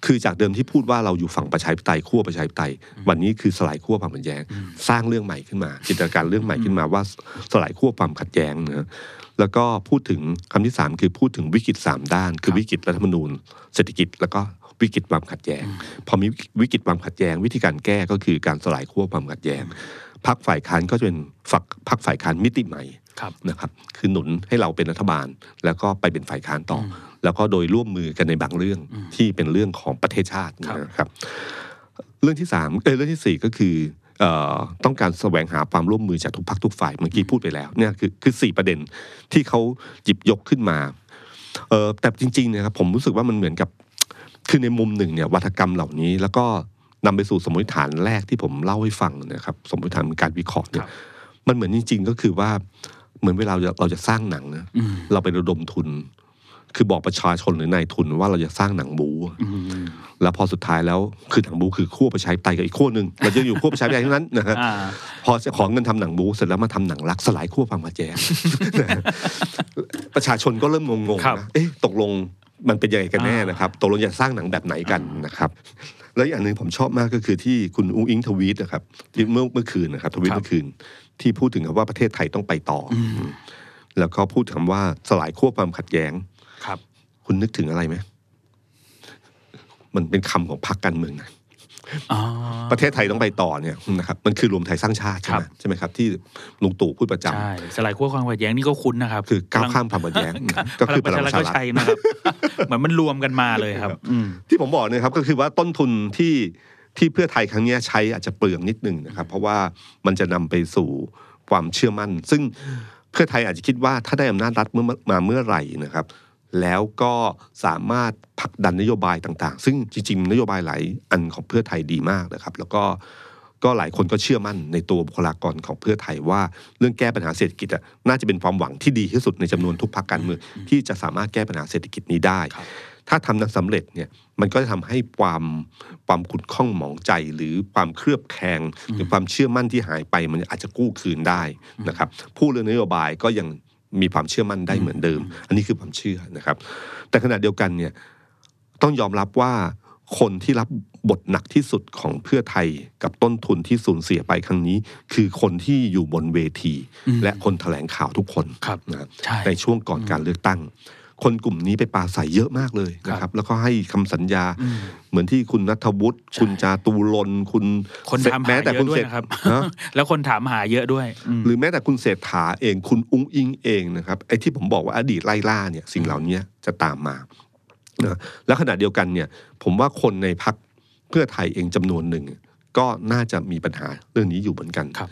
คือจากเดิมที่พูดว่าเราอยู่ฝั่งประชาธิปไตยขั้วประชาธิปไตย วันนี้คือสลายขั้วความขัดแย้ง สร้างเรื่องใหม่ขึ้นมา จินตนาการเรื่องใหม่ขึ้นมาว่าสลายขั้วความขัดแย้งนะแล้วก็พูดถึงคำที่สามคือพูดถึงวิกฤตสามด้าน คือวิกฤตรัฐธรรมนูญ เศรษฐกิจแล้วก็วิกฤตความขัดแย้งพอมีวิกฤตความขัดแย้ง วิธีการแก้ก็คือการสลายขั้วความขัดแย้งพรรคฝ่ายค้านก็จะเป็นฝักพรรคฝ่ายค้านมิติใหม่ครับนะครับ คือหนุนให้เราเป็นรัฐบาล แล้วก็ไปเป็นฝ่ายค้านต่ออ แล้วก็โดยร่วมมือกันในบางเรื่องที่เป็นเรื่องของประเทศชาติครับนะครับ เรื่องที่สามเอยเรื่องที่สี่ก็คือเอ่อต้องการแสวงหาความร่วมมือจากทุกพักทุกฝ่ายเมื่อกี้พูดไปแล้วเนี่ยคือคือสี่ประเด็นที่เขาหยิบยกขึ้นมาเออแต่จริงๆเนะครับผมรู้สึกว่ามันเหมือนกับคือในมุมหนึ่งเนี่ยวัฒกรรมเหล่านี้แล้วก็นำไปสู่สมมติฐานแรกที่ผมเล่าให้ฟังนะครับ สมมติฐานการวิเคราะห์เนี่ยครับมันเหมือนจริง ๆ ก็คือว่าเหมือนเวลาเราจะเราจะสร้างหนังนะอืมเราไประดมทุน คือบอกประชาชนหรือนายทุนว่าเราจะสร้างหนังบูอืมแล้วพอสุดท้ายแล้วคือหนังบูคือขั้วประชาธิปไตยกับอีกขั้วหนึ่งเราจะอยู่ขั้วประชาธิปไตยทั้งนั้นนะครับอ่าพอจะขอเงินทำหนังบูเสร็จแล้วมาทำหนังรักสลายขั้วความขัดแย้งประชาชนก็เริ่มงงครับๆนะเอ๊ะตกลงมันเป็นยังไงกันแน่นะครับตกลงจะสร้างหนังแบบไหนกันนะครับแล้วอย่างหนึ่งผมชอบมากก็คือที่คุณอุ้งอิงทวีตนะครับที่เมื่อเมื่อคืนนะครับทวีตครับเมื่อคืน ที่พูดถึงคำว่าประเทศไทยต้องไปต่ออแล้วก็พูดคำว่าสลายขั้วความขัดแย้ง ครับคุณนึกถึงอะไรไหมมันเป็นคำของพรรคการเมืองนะอ๋อประเทศไทยต้องไปต่อเนี่ยนะครับมันคือรวมไทยสร้างชาติใช่ไหมครับใช่ไหมครับ ที่ลุงตู่พูดประจำใช่สลายขั้วความขัดแย้งนี่ก็คุ้นนะครับ คือก้าวข้ามความขัดแย้งก็คือพลังประชาก็รัฐใช่นะครับเหมือนมันรวมกันมาเลยครับอืมที่ผมบอกเนี่ยครับก็คือว่าต้นทุนที่ที่เพื่อไทยครั้งเนี้ยใช้อาจจะเปลืองนิดนึงนะครับ เพราะว่ามันจะนำไปสู่ความเชื่อมั่น ซึ่งเพื่อไทยอาจจะคิดว่าถ้าได้อำนาจรัฐเมื่อมาเมื่อไหร่นะครับ แล้วก็สามารถผลักดันนโยบายต่างๆ ซึ่งจริงๆ นโยบายหลายอันของเพื่อไทยดีมากนะครับ แล้วก็ก็หลายคนก็เชื่อมั่นในตัวบุคลากรของเพื่อไทยว่าเรื่องแก้ปัญหาเศรษฐกิจอะน่าจะเป็นความหวังที่ดีที่สุดในจำนวนทุกพรรคการเมืองที่จะสามารถแก้ปัญหาเศรษฐกิจนี้ได้ครับถ้าทำนั้นสำเร็จเนี่ยมันก็จะทำให้ความความขุ่นข้องหมองใจหรือความเครือบแคลงหรือความเชื่อมั่นที่หายไปมันอาจจะกู้คืนได้นะครับผู้เรื่องนโยบายก็ยัง มีความเชื่อมั่นได้เหมือนเดิม อันนี้คือความเชื่อนะครับ แต่ขณะเดียวกันเนี่ยต้องยอมรับว่าคนที่รับบทหนักที่สุดของเพื่อไทยกับต้นทุนที่สูญเสียไปครั้งนี้ คือคนที่อยู่บนเวทีอืมและคนแถลงข่าวทุกคนครับนะครับใช่ในช่วงก่อนการเลือกตั้ง คนกลุ่มนี้ไปปราศัยเยอะมากเลยนะคครัรับบแล้วก็ให้คำสัญญาอืมเหมือนที่คุณนัทวุฒิใช่คุณจาตูรนคุณคนเศรษถามหาแม้แต่เยคุณอะด้วเศยรษนะครับฮะแล้วคนถามหาเยอะด้วยอืมหรือแม้แต่คุณเศรษฐาเอง คุณอุ้งอิงเองนะครับไอ้ที่ผมบอกว่าอดีตไล่ล่าเนี่ยสิ่งเหล่านี้จะตามมานะแล้วขณะเดียวกันเนี่ย ผมว่าคนในพักเพื่อไทยเองจำนวนหนึ่งก็น่าจะมีปัญหาเรื่องนี้อยู่เหมือนกันครับ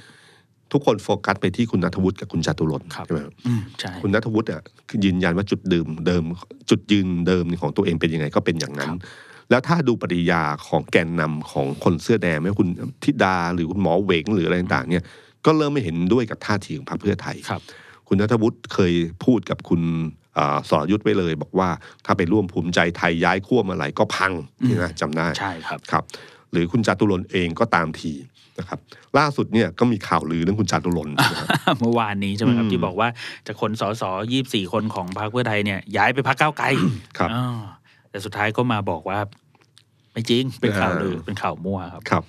ทุกคนโฟกัสไปที่คุณนัทวุฒิกับคุณจาตุรนต์ครับใช่ไหมครับอืมใช่คุณนัทวุฒิอะคือยืนยันว่าจุดเดิมเดิม จุดยืนเดิมของตัวเองเป็นยังไงก็เป็นอย่างนั้นครับแล้วถ้าดูปฏิยาของแกนนำของคนเสื้อแดงไม่ว่าคุณธิดาหรือคุณหมอเหวงหรืออะไรต่างๆเนี่ยก็เริ่มไม่เห็นด้วยกับท่าทีของพรรคเพื่อไทยครับ คุณนัทวุฒิเคยพูดกับคุณอ่าสรยุทธ์ไว้เลย บอกว่าถ้าไปร่วมภูมิใจไทยย้ายขั้วเมื่อไหร่ก็พังอืมนะจำได้ใช่ครับครับ หรือคุณจาตุรนต์เองก็ตามที นะครับล่าสุดเนี่ยก็มีข่าวลือเรื่องคุณจาตุรนต์ใช่ไหมครับเมื่อวานนี้ใช่ไหมครับอืมที่บอกว่าจากคนสสยี่สี่คนของพรรคเพื่อไทยเนี่ยย้ายไปพรรคก้าวไกลครับอ่าแต่สุดท้ายก็มาบอกว่า ไม่จริงเป็นข่าวลือเออเป็นข่าวมั่วครับครับ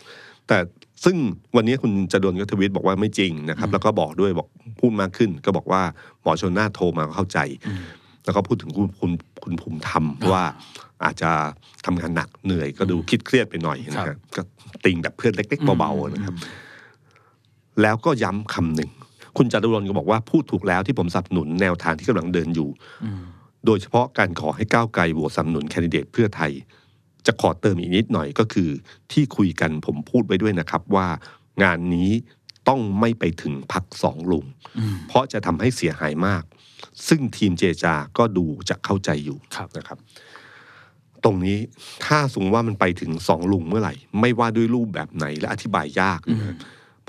แต่ซึ่งวันนี้คุณจดนก็ทวิตบอกว่าไม่จริงนะครับ แล้วก็บอกด้วยบอกพูดมากขึ้น ก็บอกว่าหมอชนน่านโทรมาก็เข้าใจอืม แล้วก็พูดถึงคุณคุณคุณภูมิธรรมว่าอาจจะทำงานหนักเหนื่อยก็ดูคิดเครียดไปหน่อยนะคครัรับบก็ติงแบบเพื่อนเล็ก ๆ เบาๆนะครับ แล้วก็ย้ำคำหนึ่งคุณจตุรนต์ก็บอกว่าพูดถูกแล้วที่ผมสนับสนุนแนวทางที่กำลังเดินอยู่อืมโดยเฉพาะการขอให้ก้าวไกลโหวตสนับสนุนแคนดิเดตเพื่อไทย จะขอเติมอีกนิดหน่อยก็คือ ที่คุยกันผมพูดไว้ด้วยนะครับว่างานนี้ต้องไม่ไปถึงพักสองลุงอืมเพราะจะทำให้เสียหายมาก ซึ่งทีมเจรจาก็ดูจะเข้าใจอยู่ครับนะครับ ตรงนี้ถ้าสมมติว่ามันไปถึงสองลุงเมื่อไหร่ ไม่ว่าด้วยรูปแบบไหนและอธิบายยากนะ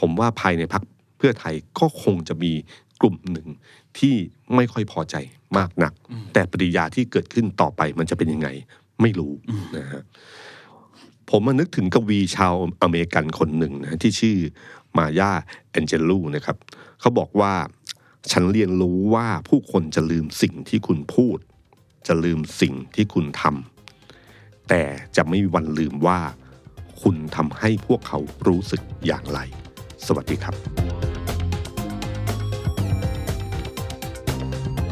ผมว่าภายในพักเพื่อไทยก็คงจะมีกลุ่มหนึ่งที่ไม่ค่อยพอใจมากนัก แต่ปฏิกิริยาที่เกิดขึ้นต่อไปมันจะเป็นยังไง ไม่รู้นะฮะผมมานึกถึงกวีชาวอเมริกันคนหนึ่งนะที่ชื่อมายาแอนเจลูนะครับ เขาบอกว่า ฉันเรียนรู้ว่าผู้คนจะลืมสิ่งที่คุณพูด จะลืมสิ่งที่คุณทำแต่จะไม่มีวันลืมว่า คุณทำให้พวกเขารู้สึกอย่างไร สวัสดีครับ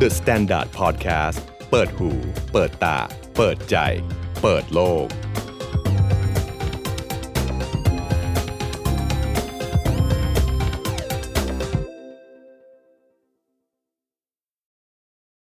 The Standard Podcast เปิดหู เปิดตา เปิดใจ เปิดโลก